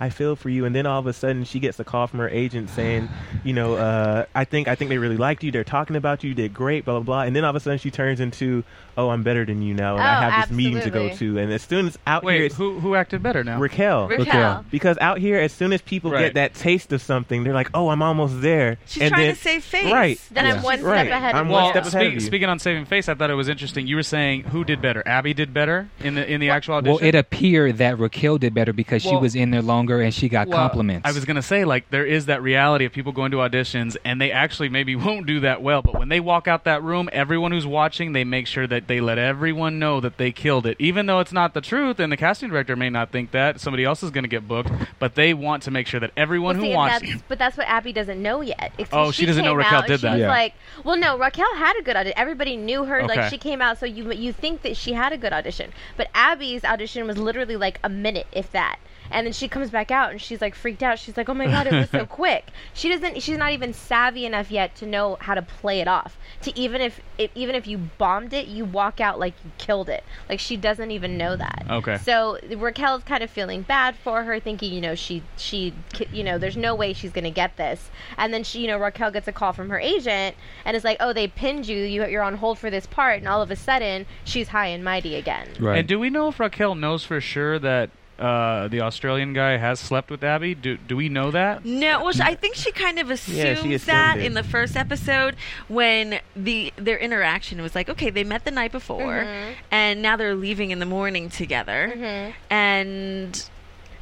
I feel for you, and then all of a sudden she gets a call from her agent saying, you know, uh, I think I think they really liked you. They're talking about you. You did great. Blah blah blah. And then all of a sudden she turns into, oh, I'm better than you now, and I Oh, have this meeting to go to. And as soon as out here, Wait, it's who who acted better now? Raquel. Raquel. Raquel. Because out here, as soon as people Right. get that taste of something, they're like, "Oh, I'm almost there." She's and trying then, to save face. Right. Then Yeah. I'm one Right. step ahead I'm of one step ahead of you. speaking on saving face, I thought it was interesting. You were saying who did better? Abby did better in the in the actual audition. Well, it appeared that Raquel did better because she was in there longer and she got Well, compliments. I was gonna say like there is that reality of people going to auditions and they actually maybe won't do that well, but when they walk out that room, everyone who's watching, they make sure that they let everyone know that they killed it, even though it's not the truth, and the casting director may not think that somebody else is gonna get booked, but they want to make sure that everyone Well, who and wants. that's, but that's what Abby doesn't know yet. It's- Oh, she doesn't know Raquel out, did she that. Was Yeah. like, well, no, Raquel had a good audition. Everybody knew her. Okay. Like she came out, so you you think that she had a good audition. But Abby's audition was literally like a minute, if that. And then she comes back out and she's like freaked out. She's like, "Oh my god, it was so quick." She doesn't. She's not even savvy enough yet to know how to play it off. To even if, if even if you bombed it, you walk out like you killed it. Like she doesn't even know that. Okay. So Raquel's kind of feeling bad for her, thinking, you know, she she you know, there's no way she's gonna get this. And then she, you know, Raquel gets a call from her agent and is like, oh, they pinned you. you you're on hold for this part. And all of a sudden, she's high and mighty again. right. And do we know if Raquel knows for sure that uh, the Australian guy has slept with Abby? Do do we know that? No, well, I think she kind of assumed Yeah, assumed that it. in the first episode when the their interaction was like, okay, they met the night before, Mhm. and now they're leaving in the morning together, Mhm. and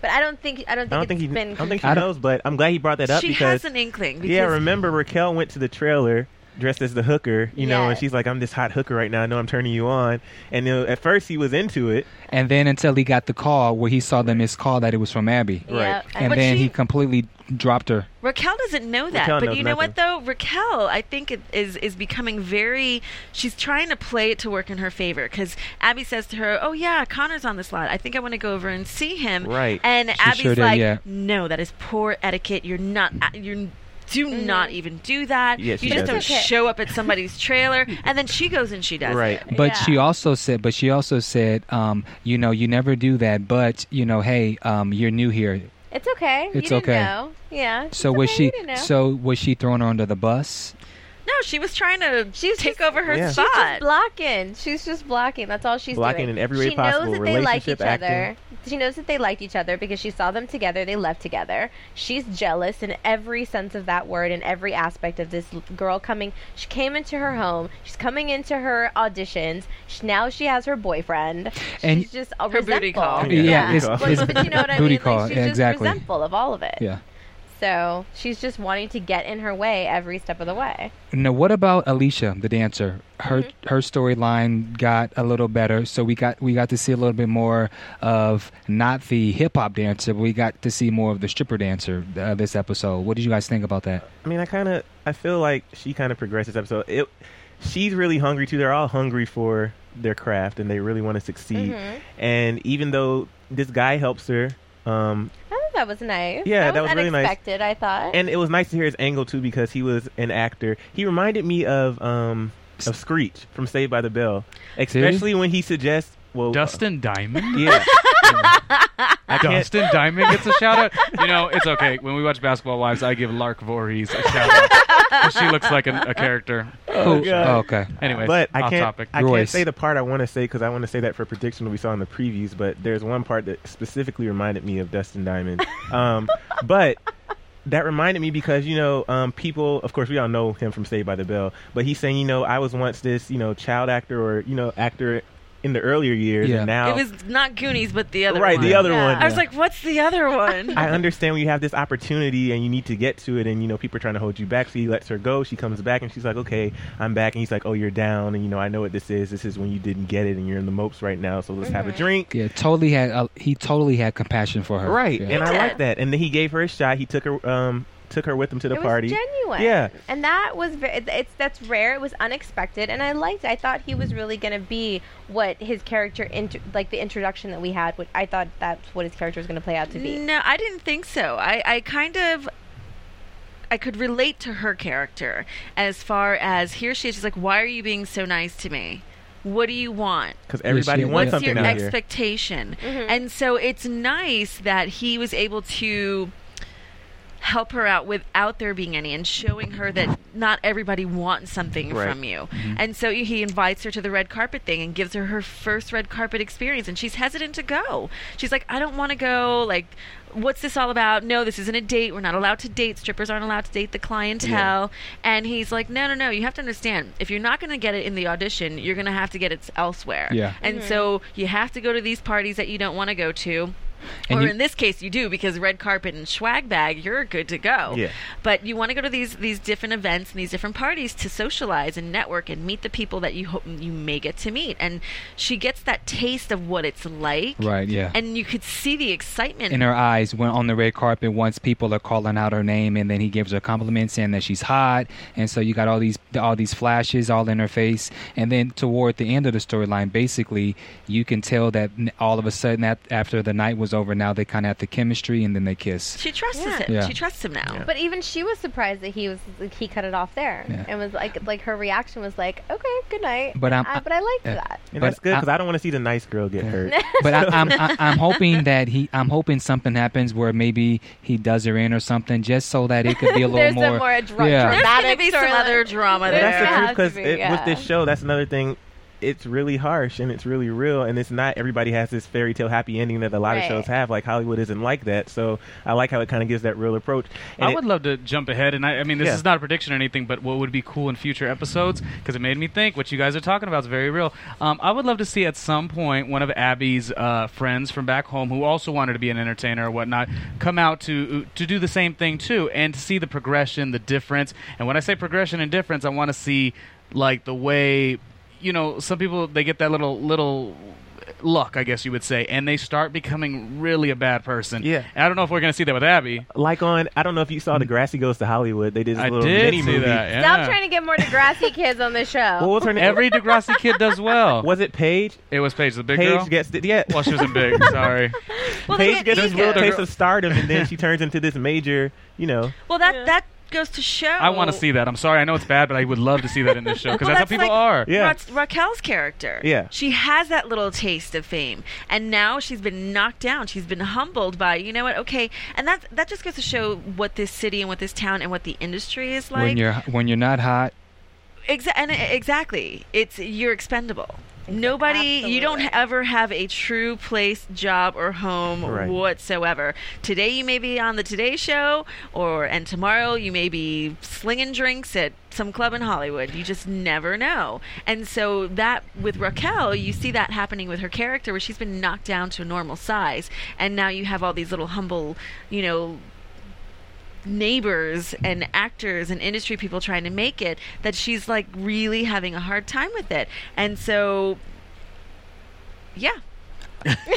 But I don't think I don't think, I don't think he. been. I don't think she knows, but I'm glad he brought that up she because has an inkling. Because yeah, remember Raquel went to the trailer dressed as the hooker, you know, and she's like, "I'm this hot hooker right now. I know I'm turning you on." And uh, at first he was into it, and then until he got the call where he saw the missed call that it was from Abby. Yeah, Right. And But then she- he completely dropped her. Raquel doesn't know that, Raquel but you know what though? Raquel, I think it is is becoming very. She's trying to play it to work in her favor because Abby says to her, "Oh yeah, Connor's on this lot. I think I want to go over and see him." Right. And She Abby's sure did, like, yeah. "No, that is poor etiquette. You're not. uh, You're." Do Mm-hmm. not even do that. Yes, you just does don't it. show up at somebody's trailer, and then she goes and she does Right. it. But Yeah. she also said, but she also said, um, you know, you never do that. But you know, hey, um, you're new here. It's okay. It's you okay. Didn't know. Yeah. So it's was okay, she? you didn't know. So was she throwing her under the bus? No, she was trying to She's take just- over her Yeah. She's spot. just blocking. She's just blocking. That's all she's Blocking doing. in every way she possible. knows that they like each Relationship other. she knows that they liked each other because she saw them together. They left together. She's jealous in every sense of that word, in every aspect of this girl coming. She came into her home. She's coming into her auditions. She, now she has her boyfriend. And- she's just a Her booty resentful. call. Yeah, Yeah, it's- Well, it's but you know what I booty mean. call, Like, she's yeah, just exactly. resentful of all of it. Yeah. So she's just wanting to get in her way every step of the way. Now, what about Alicia, the dancer? Her Mm-hmm. her storyline got a little better, so we got we got to see a little bit more of not the hip hop dancer, but we got to see more of the stripper dancer uh, this episode. What did you guys think about that? I mean, I kind of I feel like she kind of progressed this episode. It she's really hungry too. They're all hungry for their craft and they really want to succeed. Mhm. And even though this guy helps her, um, I thought that was nice. Yeah, that, that was really nice. unexpected. I thought. and it was nice to hear his angle too because he was an actor. He reminded me of um of Screech from Saved by the Bell, especially when he suggests well Dustin Diamond. yeah. I can't. Dustin Diamond gets a shout out. You know, it's okay. When we watch Basketball Wives, I give Lark Voorhees a shout out. 'Cause she looks like a, a character. Who- God. oh, okay. Anyway, But I off can't. topic. I can't Royce. say the part I want to say because I want to say that for prediction that we saw in the previews. But there's one part that specifically reminded me of Dustin Diamond. um, but that reminded me because you know um, people. Of course, we all know him from Saved by the Bell. But he's saying, you know, I was once this, you know, child actor or you know, actor in the earlier years, Yeah. and now It was not Goonies, but the other one. right one. the other Yeah. one. I was like, what's the other one? I understand when you have this opportunity and you need to get to it, and you know people are trying to hold you back. So he lets her go. She comes back and she's like, "Okay, I'm back." And he's like, "Oh, you're down, and you know I know what this is. This is when you didn't get it, and you're in the mopes right now. So let's have a drink." Yeah, totally had uh, he totally had compassion for her. Right, Yeah. and I like that. And then he gave her a shot. He took her, um, took her with him to the it party. was genuine. Yeah. and that was very. It's that's rare. It was unexpected, and I liked. it. I thought he was really going to be what his character, inter- like the introduction that we had. What I thought that's what his character was going to play out to be. No, I didn't think so. I, I kind of I could relate to her character as far as here she is. She's like, "Why are you being so nice to me? What do you want? Because everybody she- wants What's something your out here. expectation?" Mhm. And so it's nice that he was able to help her out without there being any and showing her that not everybody wants something Right. from you. Mm-hmm. And so he invites her to the red carpet thing and gives her her first red carpet experience and she's hesitant to go. She's like, "I don't want to go." Like What's this all about? No, this isn't a date. We're not allowed to date. Strippers aren't allowed to date the clientele. And he's like, no, no, no. You have to understand. If you're not going to get it in the audition, you're going to have to get it elsewhere. Yeah. And mm-hmm. so you have to go to these parties that you don't want to go to. And or you- in this case, you do because red carpet and swag bag, you're good to go. Yeah. But you want to go to these these different events and these different parties to socialize and network and meet the people that you hope you may get to meet. And she gets that taste of what it's like. Right, yeah. And you could see the excitement in her eyes when on the red carpet once people are calling out her name and then he gives her compliments saying that she's hot and so you got all these all these flashes all in her face and then toward the end of the storyline basically you can tell that all of a sudden at, after the night was over now they kind of have the chemistry and then they kiss She trusts Yeah. him. Yeah. She trusts him now. But even she was surprised that he was like, he cut it off there, Yeah. and was like like her reaction was like, okay, good night. But I'm- I, but I liked yeah. that. And But that's good I- because I, don't want to see the nice girl get hurt. but I, I'm I, I'm hoping that he I'm hoping something happens where maybe he does her in or something just so that it could be a little There's more some more dra- yeah. There's dramatic going to be some storyline. other drama But There that's the there. has truth to because be, with yeah. this show, that's another thing. It's really harsh and it's really real, and it's not everybody has this fairy tale happy ending that a lot Right. of shows have. Like Hollywood isn't like that, so I like how it kind of gives that real approach. And I it- would love to jump ahead, and I, I mean, this Yeah. is not a prediction or anything, but what would be cool in future episodes, because it made me think what you guys are talking about is very real. Um, I would love to see at some point one of Abby's uh, friends from back home who also wanted to be an entertainer or whatnot come out to to do the same thing too, and to see the progression, the difference. And when I say progression and difference, I want to see like the way you know some people they get that little little luck, I guess you would say, and they start becoming really a bad person. Yeah. And I don't know if we're going to see that with Abby. like on I don't know if you saw Degrassi Goes to Hollywood. They did this I little did mini see movie. that. Yeah. Stop trying to get more Degrassi kids on the show. What was her name? Every Degrassi kid does well. was it Paige? It was Paige, the big Paige girl. gets the, yeah. well, she wasn't big. Sorry. Well, Paige gets this little taste of stardom, and then she turns into this major. You know, Well, that that goes to show. I want to see that. I'm sorry. I know it's bad, but I would love to see that in this show because Well, that's, how people like- are. Yeah. Ra- Raquel's character. Yeah. She has that little taste of fame. And now she's been knocked down. She's been humbled by, you know what, okay. And that that just goes to show what this city and what this town and what the industry is like. when you're when you're not hot Exa- and exactly. It's you're expendable. Nobody, you don't ever have a true place, job, or home Right. whatsoever. Today you may be on the Today Show, or and tomorrow you may be slinging drinks at some club in Hollywood. You just never know. And so that with Raquel, you see that happening with her character, where she's been knocked down to a normal size, and now you have all these little humble, you know, neighbors and actors and industry people trying to make it that she's like really having a hard time with it. And so yeah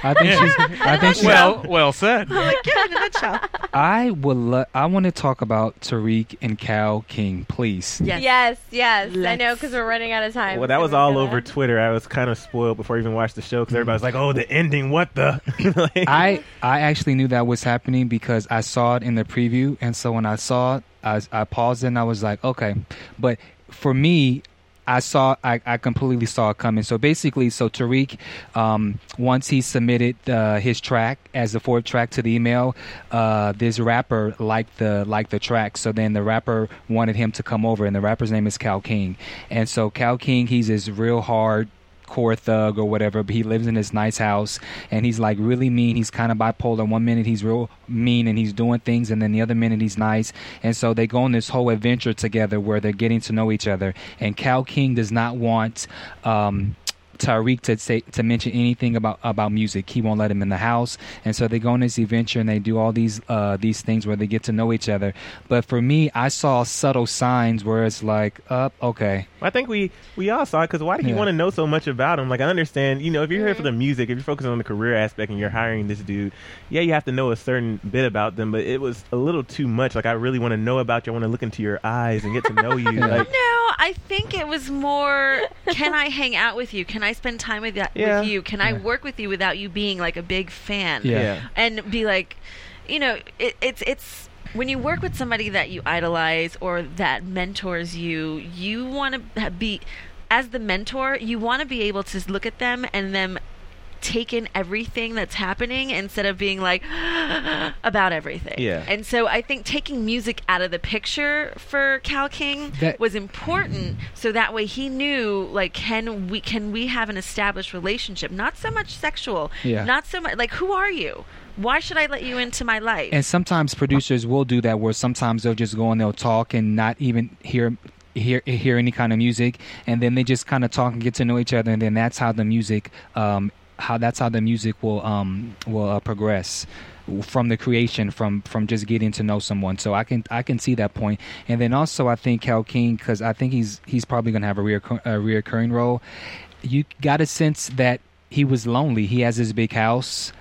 I think she's. I think she's. Well, well said. like yeah in a nutshell I would. Lo- I want to talk about Tariq and Cal King, please. yes Yes, yes. I know because we're running out of time. Well, that was all gonna- over Twitter. I was kind of spoiled before I even watched the show because everybody was like, "Oh, the ending! What the?" Like- I I actually knew that was happening because I saw it in the preview, and so when I saw it, I, I paused it and I was like, okay. But for me, I saw I, I completely saw it coming. So basically, so Tariq, um, once he submitted uh, his track as the fourth track to the email, uh, this rapper liked the liked the track. So then the rapper wanted him to come over, and the rapper's name is Cal King. And so Cal King, he's this real hard core thug or whatever, but he lives in this nice house and he's like really mean. He's kind of bipolar. One minute he's real mean and he's doing things, and then the other minute he's nice. And so they go on this whole adventure together where they're getting to know each other. And Cal King does not want. Um, Tariq to say to mention anything about about music. He won't let him in the house, and so they go on this adventure and they do all these uh, these things where they get to know each other. But for me, I saw subtle signs where it's like, up, okay, I think we we all saw it because why did you Yeah. want to know so much about him? Like I understand, you know, if you're here for the music, if you're focusing on the career aspect and you're hiring this dude, yeah, you have to know a certain bit about them. But it was a little too much. Like I really want to know about you. I want to look into your eyes and get to know you. Yeah. Like no i think it was more can i hang out with you can i spend time with, that, Yeah. with you can i work with you without you being like a big fan Yeah. yeah. and be like, you know, it, it's it's when you work with somebody that you idolize or that mentors you, you want to be as the mentor, you want to be able to look at them and them take in everything that's happening instead of being like about everything. Yeah. And so I think taking music out of the picture for Cal King That- was important so that way he knew like can we can we have an established relationship, not so much sexual, Yeah. not so much like who are you? Why should I let you into my life? And sometimes producers will do that where sometimes they'll just go and they'll talk and not even hear hear hear any kind of music and then they just kind of talk and get to know each other and then that's how the music um how that's how the music will um will uh, progress from the creation from from just getting to know someone. So i can i can see that point. And then also i think cal king because i think he's he's probably going to have a, reoccur- a reoccurring role. You got a sense that he was lonely. He has his big house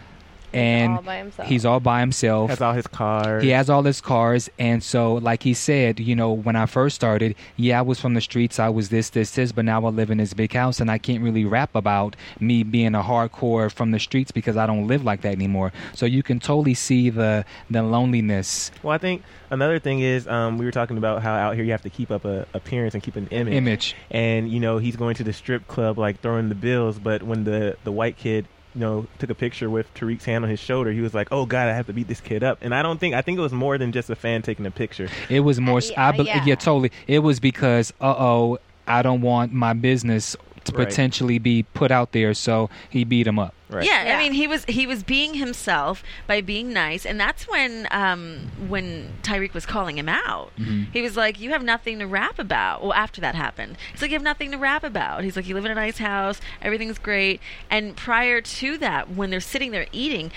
and all by himself. he's all by himself Has all his cars. he has all his cars, and so, like he said, you know, when I first started, yeah, I was from the streets. I was this, this, this, but now I live in this big house, and I can't really rap about me being a hardcore from the streets because I don't live like that anymore. So you can totally see the the loneliness Well, I think another thing is um, we were talking about how out here you have to keep up a appearance and keep an image. image. and you know he's going to the strip club like throwing the bills but when the the white kid you know took a picture with Tariq's hand on his shoulder he was like oh god I have to beat this kid up and I don't think I think it was more than just a fan taking a picture It was more. Uh, yeah, I bel yeah. yeah, totally. It was because, uh oh, I don't want my business to Right. potentially be put out there, so he beat him up. right Yeah, Yeah. I mean, he was he was being himself by being nice, and that's when um, when Tariq was calling him out. He was like, "You have nothing to rap about." Well, after that happened, he's like, "You have nothing to rap about." He's like, "You live in a nice house, everything's great." And prior to that, when they're sitting there eating,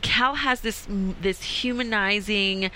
Cal has this this humanizing.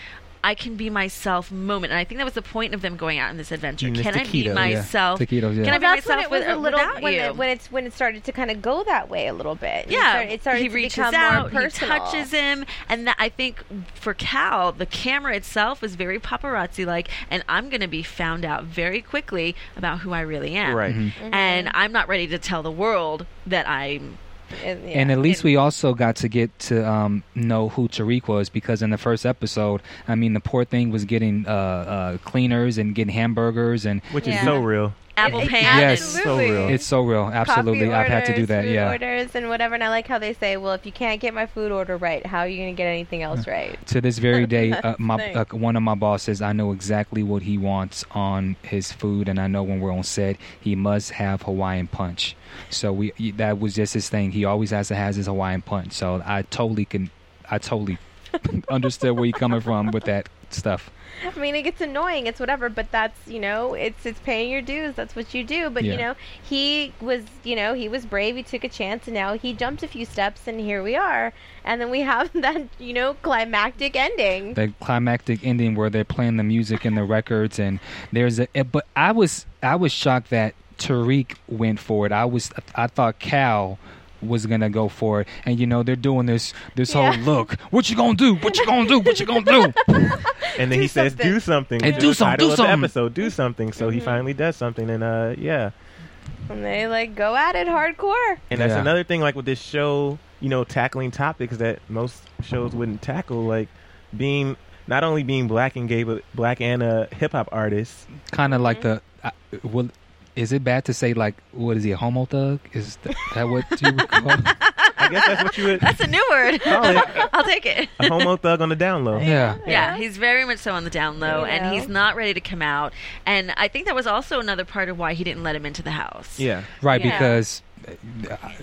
I can be myself moment, and I think that was the point of them going out on this adventure. Eating Can I be taquito, yeah. myself? Taquitos, yeah. Can I be that's when myself it was with, a little without when, you? it, when it's when it started to kind of go that way a little bit. Yeah, It Yeah, started, it started he to reaches become out, more he touches him, and that, I think for Cal, the camera itself was very paparazzi-like, and I'm going to be found out very quickly about who I really am. right Mm-hmm. And I'm not ready to tell the world that I'm. And, yeah. And at least And- we also got to get to um, know who Tariq was because in the first episode, I mean, the poor thing was getting uh, uh, cleaners and getting hamburgers and which Yeah. is so real Apple It- it- Pay. Yes. absolutely. So real. It's so real. Absolutely, Coffee I've had to do orders, that. food Yeah. orders and whatever. And I like how they say, "Well, if you can't get my food order right, how are you going to get anything else right?" To this very day, uh, my Nice. uh, one of my bosses, I know exactly what he wants on his food, and I know when we're on set, he must have Hawaiian punch. So we that was just his thing. He always has to has his Hawaiian punch. So I totally can, I totally understood where you're coming from with that stuff. I mean, it gets annoying. It's whatever, but that's you know, it's it's paying your dues. That's what you do. But Yeah. you know, he was you know he was brave. He took a chance, and now he jumped a few steps, and here we are. And then we have that you know climactic ending. the climactic ending where they're playing the music and the records and there's a eh, but I was I was shocked that Tariq went for it. I was I thought Cal was gonna go for it and you know they're doing this this Yeah. whole look what you gonna do what you gonna do what you gonna do And then Do he says, "Do something." And do is the some- title do of the something. episode. Do something. So he Mhm. finally does something, and uh, yeah. And they like go at it hardcore. And that's Yeah. another thing, like with this show, you know, tackling topics that most shows wouldn't tackle, like being not only being black and gay, but black and a hip hop artist. kind of like the uh, well is it bad to say like what is he a homo thug is that, that what you would call I guess that's what you would That's a new word. call it. I'll take it. A homo thug on the down low. yeah Yeah, he's very much so on the down low, You and he's not ready to come out. And I think that was also another part of why he didn't let him into the house. Yeah. right Yeah. because It,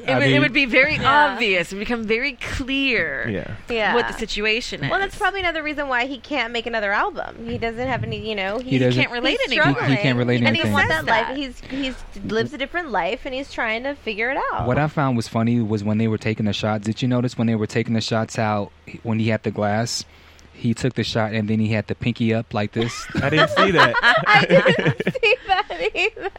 I would, it would be very Yeah. obvious. It would become very clear Yeah. Yeah. what the situation is. Well, that's probably another reason why he can't make another album. He doesn't have any, you know. He He, doesn't- can't relate he's anything. He- he can't relate and anything. he wants that Says life. He's he's lives a different life, and he's trying to figure it out. What I found was funny was when they were taking the shots. Did you notice when they were taking the shots out when he had the glass? He took the shot and then he had the pinky up like this. I didn't see that. I didn't see that either.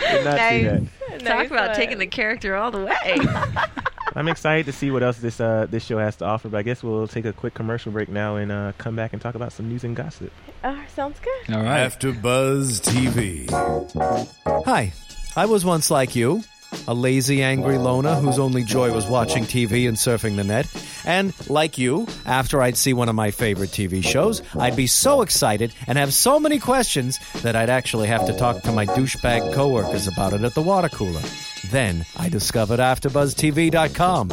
Did not see that. Talk Nice about one. taking the character all the way. I'm excited to see what else this uh, this show has to offer. But I guess we'll take a quick commercial break now and uh, come back and talk about some news and gossip. Oh, sounds good. All right. AfterBuzz TV. Hi, I was once like you, a lazy, angry loner whose only joy was watching TV and surfing the net. And like you, after I'd see one of my favorite TV shows, I'd be so excited and have so many questions that I'd actually have to talk to my douchebag coworkers about it at the water cooler. Then I discovered AfterBuzzTV.com.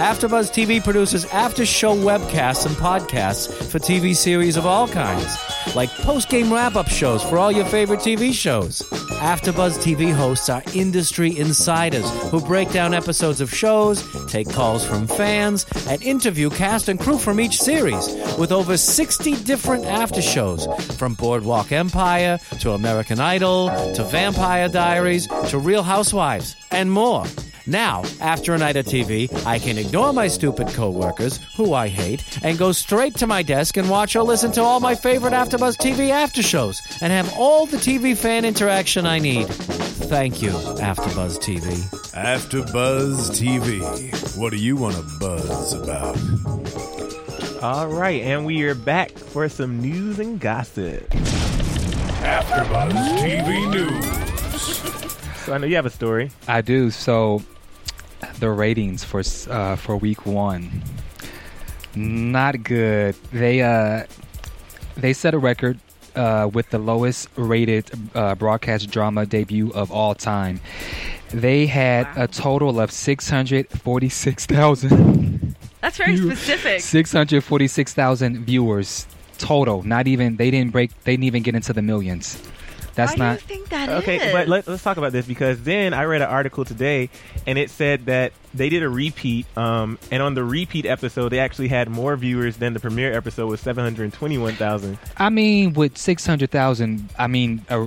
AfterBuzz TV produces after-show webcasts and podcasts for TV series of all kinds, like post-game wrap-up shows for all your favorite TV shows. AfterBuzz TV hosts are industry insiders who break down episodes of shows, take calls from fans, and interview cast and crew from each series, with over 60 different after shows, from Boardwalk Empire to American Idol to Vampire Diaries to Real Housewives, and more. Now, after a night of TV, I can ignore my stupid coworkers, who I hate, and go straight to my desk and watch or listen to all my favorite AfterBuzz TV after shows, and have all the TV fan interaction I need. Thank you, AfterBuzz TV. AfterBuzz TV. What do you want to buzz about? All right, and we are back for some news and gossip. AfterBuzz TV News. So I know you have a story. I do. So the ratings for uh, for week one, not good. They uh they set a record uh, with the lowest rated uh, broadcast drama debut of all time. They had a total of six hundred forty six thousand. That's very specific. 646,000 viewers total. Not even they didn't break. They didn't even get into the millions. That's Why not. do you think that Okay, is? but let, let's talk about this because then I read an article today, and it said that they did a repeat, um, and on the repeat episode, they actually had more viewers than the premiere episode with seven hundred twenty-one thousand. I mean, with 600,000, I mean, uh,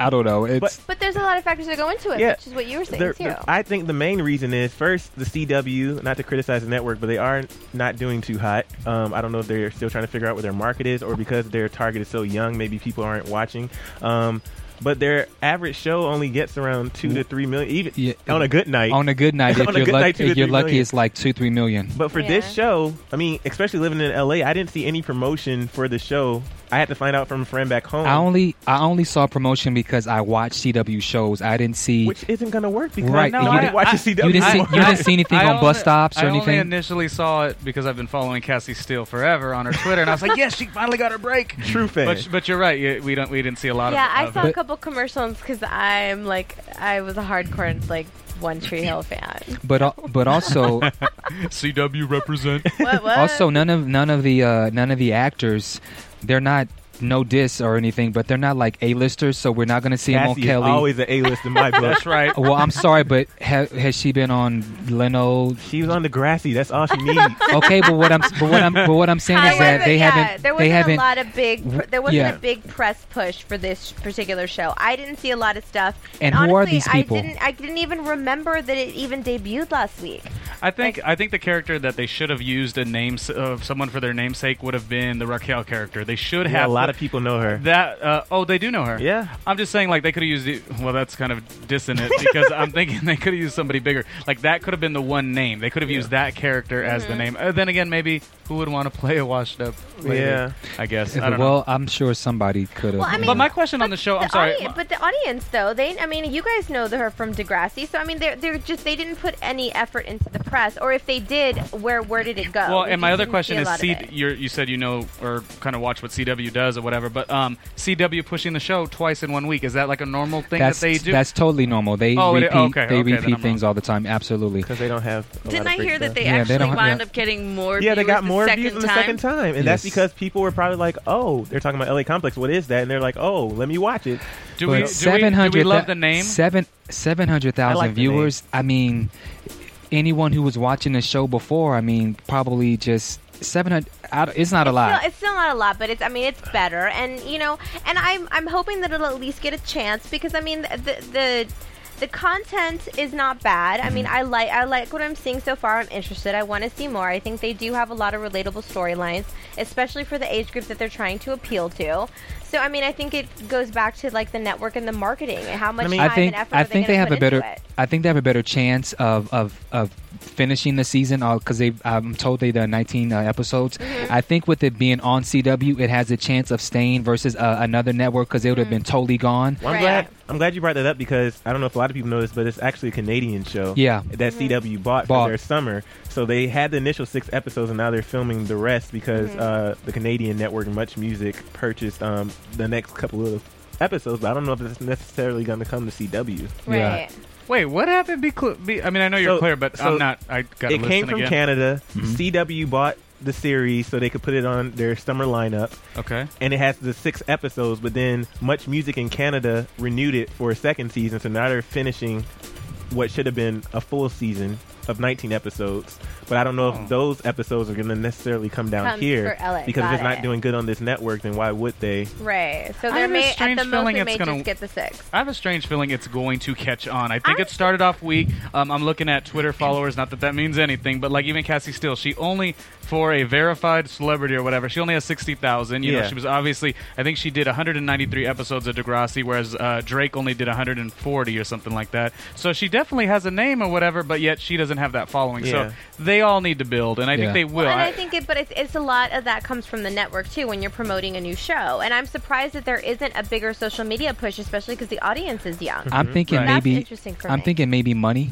I don't know. It's But- But there's a lot of factors that go into it, Yeah. which is what you were saying There- too. there- I think the main reason is first the CW, not to criticize the network, but they are not doing too hot. Um, I don't know if they're still trying to figure out what their market is, or because their target is so young, maybe people aren't watching. Um, but their average show only gets around two to three million, even Yeah. on a good night. on a good night. If On a you're, good luck- night, if you're lucky, million. it's like two, three million. But for this show, I mean, especially living in LA, I didn't see any promotion for the show. I had to find out from a friend back home, I only I only saw promotion because I watched CW shows. I didn't see. which isn't going to work because Right, no, you I didn't- didn't watch I- the CW. you didn't see. You didn't see anything I on only- bus stops or I only anything. initially saw it because I've been following Cassie Steele forever on her Twitter, and I was like, "Yes, she finally got her break." True fan. But, but you're right. you- We don't. We didn't see a lot yeah, of. I saw a couple couple commercials because I'm like I was a hardcore like One Tree Hill fan. But al- but also CW represent. What? What? also none of none of the uh, none of the actors, they're not no diss or anything, but they're not like A-listers, so we're not going to see them on is Kelly. always an A-list in my book. That's right. well, I'm sorry, but ha- has she been on Leno? She was on Degrassi. That's all she needs. Okay, but what I'm but what I'm but what I'm saying is that they yeah, haven't there wasn't haven't a lot of big. Pr- there wasn't yeah. a big press push for this particular show. I didn't see a lot of stuff. And honestly, who are these people? I didn't. I didn't even remember that it even debuted last week. I think I think the character that they should have used a name s- of someone for their namesake would have been the Raquel character. They should Yeah, have a lot put of people know her. that. Uh, oh, they do know her. Yeah. I'm just saying, like they could have used. The, well, that's kind of dissonant because I'm thinking they could have used somebody bigger. Like that could have been the one name. They could have used that character as Mm-hmm. the name. Uh, then again, maybe who would want to play a washed up? Lady? Yeah. I guess. I don't know. well, I'm sure somebody could have. Well, I mean, But my question on the show, I'm sorry. audi- but the audience, though, they. I mean, you guys know her from Degrassi, so I mean, they're they're just they didn't put any effort into the press, or if they did, where where did it go? Well, We and my other question is, C- you're, you said you know or kind of watch what CW does or whatever, but um, CW pushing the show twice in one week is that like a normal thing that's that they do? that's totally normal. They Oh, it- repeat okay, they okay, repeat things wrong. all the time. Absolutely. because they don't have. A Didn't lot I of great hear that they Yeah, actually don't- wound yeah. up getting more Yeah, they got more second views than the second time, and that's because people were probably like, "Oh, they're talking about LA Complex. What is that?" And they're like, "Oh, let me watch it." do, But we, do, we, do we 700 love the name? Seven seven hundred thousand like viewers. I mean, anyone who was watching the show before, I mean, probably just seven hundred. It's not a lot. Still, it's still not a lot, but it's. I mean, it's better, and you know, and I'm I'm hoping that it'll at least get a chance because I mean the the. The content is not bad. I mean, mm-hmm. I like I like what I'm seeing so far. I'm interested. I want to see more. I think they do have a lot of relatable storylines, especially for the age group that they're trying to appeal to. So, I mean, I think it goes back to like the network and the marketing and how much mean, time I think and effort I are think they, they gonna have a put into better it. I think they have a better chance of of, of finishing the season because they I'm told they done 19 uh, episodes. Mm-hmm. I think with it being on CW, it has a chance of staying versus uh, another network because it would have Mm-hmm. been totally gone. Well, I'm Right. glad. I'm glad you brought that up because I don't know if a lot of people know this, but it's actually a Canadian show. Yeah. That CW bought, Bought. for their summer. So they had the initial six episodes, and now they're filming the rest because uh, the Canadian network MuchMusic purchased um, the next couple of episodes. But I don't know if it's necessarily going to come to CW. Yeah. Wait, what happened? Be, cl- be I mean, I know you're So- clear, but so I'm not. I got it came from again. Canada. Mm-hmm. CW bought the series so they could put it on their summer lineup. Okay. and it has the six episodes. But then MuchMusic in Canada renewed it for a second season, so now they're finishing what should have been a full season of 19 episodes. But I don't know Oh. if those episodes are going to necessarily come down Come here for LA. because if Got it's not it. doing good on this network, then why would they? Right. So I they have a may at strange the most feeling they it's may gonna- just get the six. I have a strange feeling it's going to catch on. I think I- it started off weak. Um, I'm looking at Twitter followers. Not that that means anything, but like even Cassie Steele, she only for a verified celebrity or whatever, she only has sixty thousand. You know, Yeah. she was obviously. I think she did 193 episodes of Degrassi, whereas uh, Drake only did 140 or something like that. So she definitely has a name or whatever, but yet she doesn't have that following. Yeah. So they all need to build, and I Yeah. think they will. Well, and I- I think it, but it's, it's a lot of that comes from the network too when you're promoting a new show. And I'm surprised that there isn't a bigger social media push, especially because the audience is young. I'm mm-hmm. thinking Right. That's maybe interesting for I'm me. thinking maybe money.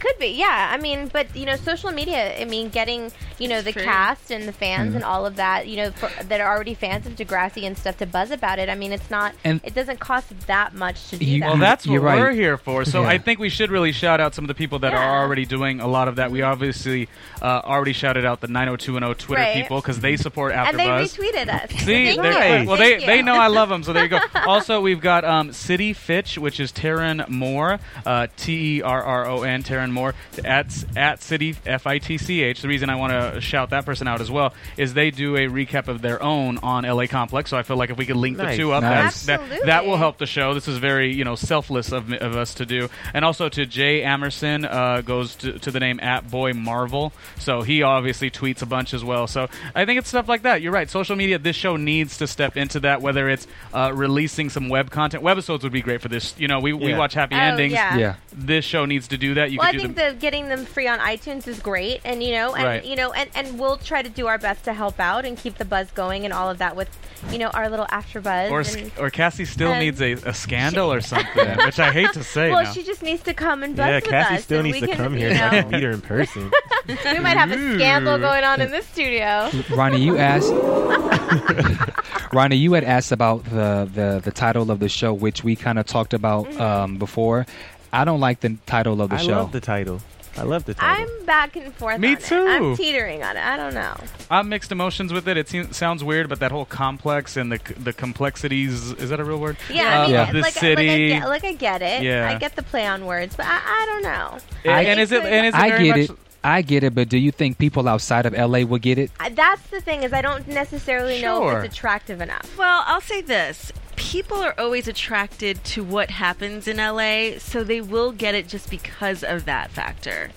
Could be, yeah. I mean, but you know, social media. I mean, getting you know the True. cast and the fans Mm-hmm. and all of that. You know, for, that are already fans of Degrassi and stuff to buzz about it. I mean, it's not. And- it doesn't cost that much to do You- that. Well, that's what You're right. we're here for. So Yeah. I think we should really shout out some of the people that Yeah. are already doing a lot of that. We obviously uh, already shouted out the 90210 Twitter Right. people because they support us and they AfterBuzz. retweeted us. See, Thank you. well, Thank they they know I love them, so there you go. also, we've got um, City Fitch, which is Terron Moore, uh, T E R R O N, Terron Moore at at City F I T C H. The reason I want to shout that person out as well is they do a recap of their own on LA Complex. So I feel like if we could link Nice. the two up, Nice. that's, that that will help the show. This is very you know selfless of, of us to do, and also to Jay Amerson uh, goes to, to the name at Boy Marvel. So he obviously tweets a bunch as well. So I think it's stuff like that. You're right. Social media. This show needs to step into that. Whether it's uh, releasing some web content, webisodes would be great for this. You know, we, we watch happy Oh, endings. yeah. Yeah. This show needs to do that. You well, could do think them. that getting them free on iTunes is great, and you know, and Right. you know, and, and we'll try to do our best to help out and keep the buzz going and all of that with, you know, our little after buzz. or, and, or Cassie Steele and- needs a, a scandal or something, which I hate to say. well, now. she just needs to come and buzz Yeah, with Cassie us. still needs to can, come you here so I can meet her in person. we might have a scandal going on in this studio. Ronnie, you asked Ronnie, you had asked about the, the, the title of the show, which we kind of talked about Mm-hmm. um, before. I don't like the title of the I show. I love the title. I love the title. I'm back and forth. Me on it. too. I'm teetering on it. I don't know. I'm mixed emotions with it. It seems, sounds weird, but that whole complex and the the complexities is that a real word? Yeah, I uh, mean, Yeah. The like, city. like, I get, like I get it. Yeah. I get the play on words, but I, I don't know. and, I- is it and is it I very get much, it. I get it, but do you think people outside of LA will get it? That's the thing is I don't necessarily know if it's attractive enough. Well, I'll say this. People are always attracted to what happens in LA, so they will get it just because of that factor.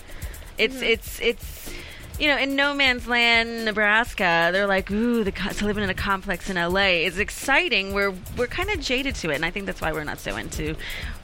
It's Mm-hmm. it's it's you know, in no man's land, Nebraska, they're like, ooh, the co- to living in a complex in LA is exciting. We're we're kind of jaded to it, and I think that's why we're not so into,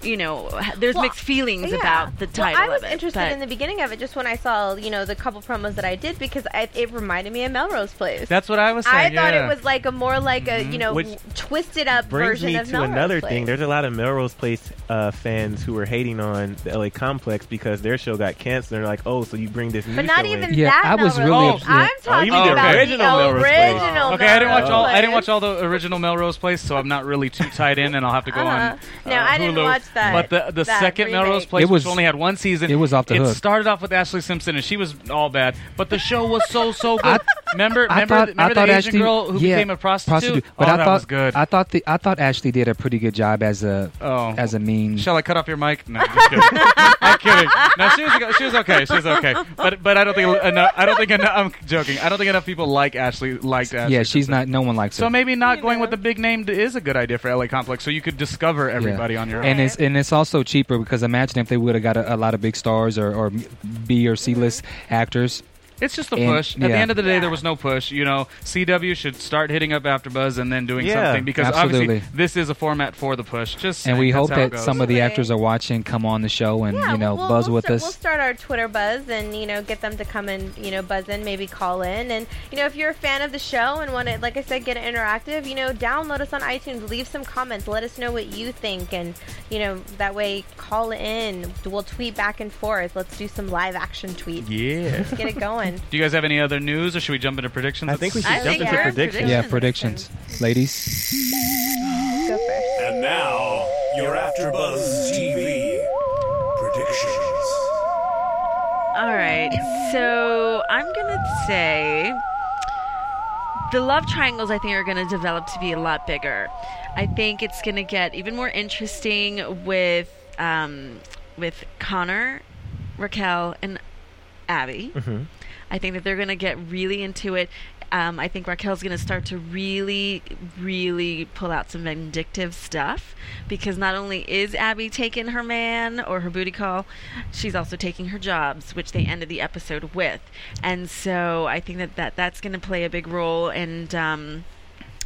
you know, there's Well, mixed feelings Yeah. about the title. Well, I was of it, interested but- in the beginning of it just when I saw, you know, the couple promos that I did because I, it reminded me of Melrose Place. That's what I was I saying. thought it was like a more like a, you know, Which twisted up brings version me of to Melrose another Place. thing. There's a lot of Melrose Place uh, fans who were hating on the LA Complex because their show got canceled. They're like, "Oh, so you bring this new but not show even in." Yeah, that. I was Melrose really Place. upset. I'm Oh, talking you mean the about original the Melrose Place. original. Okay, I didn't watch Melrose all. I didn't watch all the original Melrose Place, so I'm not really too tied in, and I'll have to go Uh-huh. on. No, uh, I didn't Hulu. Watch that- But the the that second remake. Melrose Place, It was- which only had one season, it was off the it hook. started off with Ashlee Simpson, and she was all bad. But the show was so so good. I- remember, I remember, thought, remember I thought the Asian Ashley, girl who yeah, became a prostitute? But oh, I that thought was good. I thought the, I thought Ashley did a pretty good job as a oh, as a mean. Shall I cut off your mic? No, just kidding. I'm kidding. No, she was, she was okay. She was okay. But but I don't think uh, enough. I don't think enough. I'm joking. I don't think enough people like Ashley liked Ashley. yeah, she's not. No one likes So her. So maybe not You going know. with the big name is a good idea for LA Complex, so you could discover everybody on your own. and it's and it's also cheaper because imagine if they would have got a, a lot of big stars or, or B or C list mm-hmm. actors. It's just a And- push. At the end of the day, Yeah. there was no push. You know, CW should start hitting up AfterBuzz and then doing Yeah, something because absolutely. obviously this is a format for the push. Just And saying, we hope that some of the actors are watching, come on the show, and Yeah, you know, we'll, buzz we'll with start, us. We'll start our Twitter buzz and you know get them to come and you know buzz in, maybe call in, and you know if you're a fan of the show and want to, like I said, get it interactive, you know, download us on iTunes, leave some comments, let us know what you think, and you know that way call in. We'll tweet back and forth. Let's do some live action tweets. Yeah. Let's get it going. Do you guys have any other news, or should we jump into predictions? I think we should I jump think into we're predictions. yeah, predictions, ladies. Go first. And now, your AfterBuzz TV predictions. All right. So I'm gonna say the love triangles. I think are gonna develop to be a lot bigger. I think it's gonna get even more interesting with um, with Connor, Raquel, and Abby. Mhm. I think that they're going to get really into it. Um, I think Raquel's going to start to really, really pull out some vindictive stuff because not only is Abby taking her man or her booty call, she's also taking her jobs, which they ended the episode with. And so I think that, that that's going to play a big role. And um,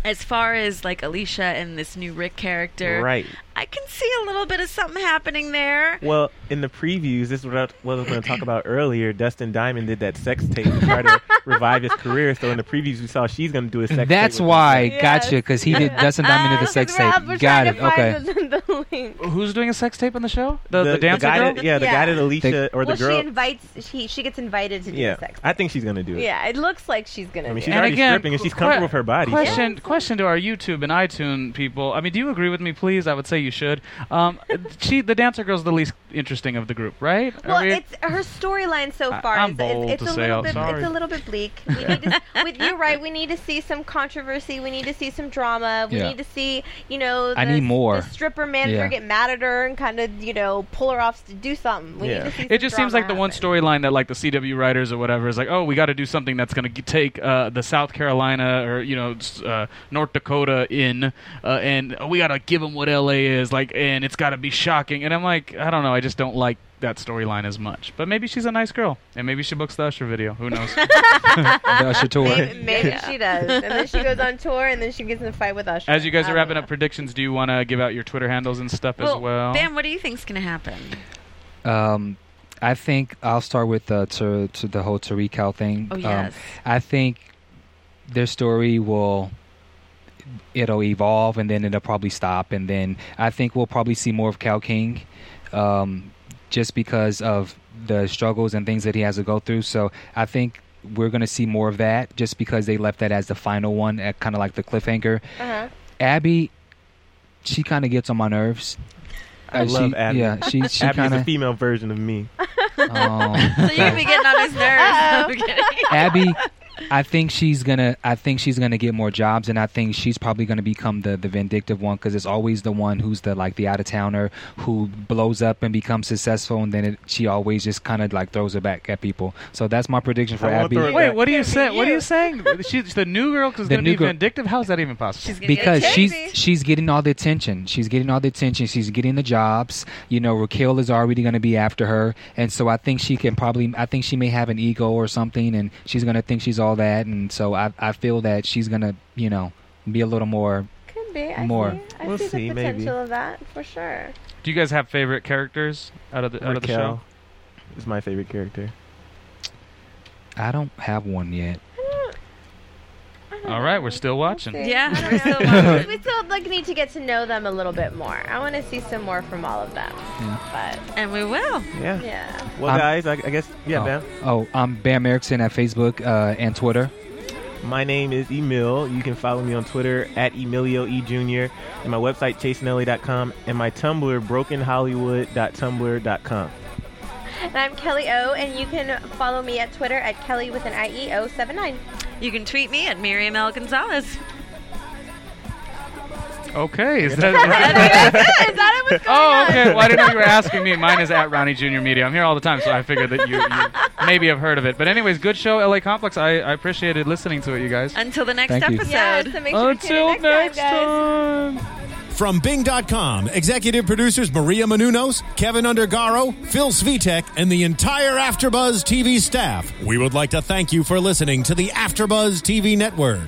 as far as like Alicia and this new Rick character, Right. I can see a little bit of something happening there. Well, in the previews, this is what I, what I was going to talk about earlier. Dustin Diamond did that sex tape to try to revive his career. So in the previews, we saw she's going to do a sex tape. That's why, him. Yes. gotcha, because he did. Dustin Diamond did the sex tape. Got it. Okay. The, the. Who's doing a sex tape on the show? The, the, the, dancer guy girl? That, yeah, the Yeah. guy that Alicia or the well, girl. she invites. She she gets invited to do yeah, the sex. I think she's going to do it. Yeah, it looks like she's gonna. I mean, she's it. already stripping and she's comfortable with her body. so- Question, question to our YouTube and iTunes people. I mean, do you agree with me, please? I would say you should. Um, she, the dancer girl's the least interesting of the group, right? Well, we- it's her storyline so far. I'm is, bold it's, it's to a say little I'm bit. sorry. It's a little bit bleak. We need to, with you're right. We need to see some controversy. We need to see some drama. We Yeah. need to see, you know, the, I need more. The stripper manager Yeah. get mad at her and kind of, you know, pull her off to do something. We Yeah. need to see. it some just seems like drama the one storyline that like the CW writers or whatever is like, oh, we got to do something that's going to take uh, the South Carolina or you know uh, North Dakota in, uh, and we got to give them what LA is like, and it's got to be shocking. And I'm like, I don't know, I just don't like that storyline as much. But maybe she's a nice girl, and maybe she books the Usher video. Who knows? The Usher tour. Maybe, maybe she does, and then she goes on tour, and then she gets in a fight with Usher. As you guys I are wrapping know. up predictions, do you want to give out your Twitter handles and stuff well, as well? Dan, what do you think's going to happen? Um, I think I'll start with uh, to, to the whole Tariq thing. Oh Um, yes. I think their story will it'll evolve and then it'll probably stop and then I think we'll probably see more of Cal King um, just because of the struggles and things that he has to go through. So I think we're gonna see more of that, just because they left that as the final one, at kind of like the cliffhanger. Uh-huh. Abby, she kind of gets on my nerves. I Uh, love she, Abby. Yeah, she she Abby's kind a female version of me. So you be getting on his nerves. Uh-oh. I'm kidding. Abby, I think she's gonna. I think she's gonna get more jobs, and I think she's probably gonna become the the vindictive one because it's always the one who's the like the out of towner who blows up and becomes successful, and then it, she always just kind of like throws it back at people. So that's my prediction for I Abby. Wait, back. what are you saying? What are you. you saying? She's the new girl is The going to new be girl- vindictive. How's that even possible? She's because she's she's getting all the attention. She's getting all the attention. She's getting the jobs. You know, Raquel is already going to be after her, and so I think she can probably. I think she may have an ego or something, and she's going to think she's all that. And so I I feel that she's going to you know be a little more. Could be. I More. See. I We'll see, see, the maybe. potential of that for sure. Do you guys have favorite characters out of the out of the show? Raquel is my favorite character. I don't have one yet. All right, we're still watching. See. Yeah, I we're don't still know. watching. we still like need to get to know them a little bit more. I want to see some more from all of them. But And we will. Yeah. yeah. Well, I'm- guys, I, I guess yeah, oh, Bam. Oh, I'm Bam Erickson at Facebook uh, and Twitter. My name is Emile. You can follow me on Twitter at Emilio E Jr. and my website chasenelly.com and my Tumblr brokenhollywood.tumblr.com. And I'm Kelly O, and you can follow me at Twitter at Kelly with an IE 079. You can tweet me at Miriam L. Gonzalez. Okay, is Is that? that it? What's going oh, on? okay. Well, I didn't know you were asking me. Mine is at Ronnie Junior Media. I'm here all the time, so I figured that you, you maybe have heard of it. But anyways, good show, LA Complex. I, I appreciated listening to it, you guys. Until the next Thank you. episode. Yeah, so make sure to tune in Until next, next time, guys. time. From Bing.com, executive producers Maria Menounos, Keven Undergaro, Phil Svitek, and the entire Afterbuzz TV staff. We would like to thank you for listening to the Afterbuzz TV network.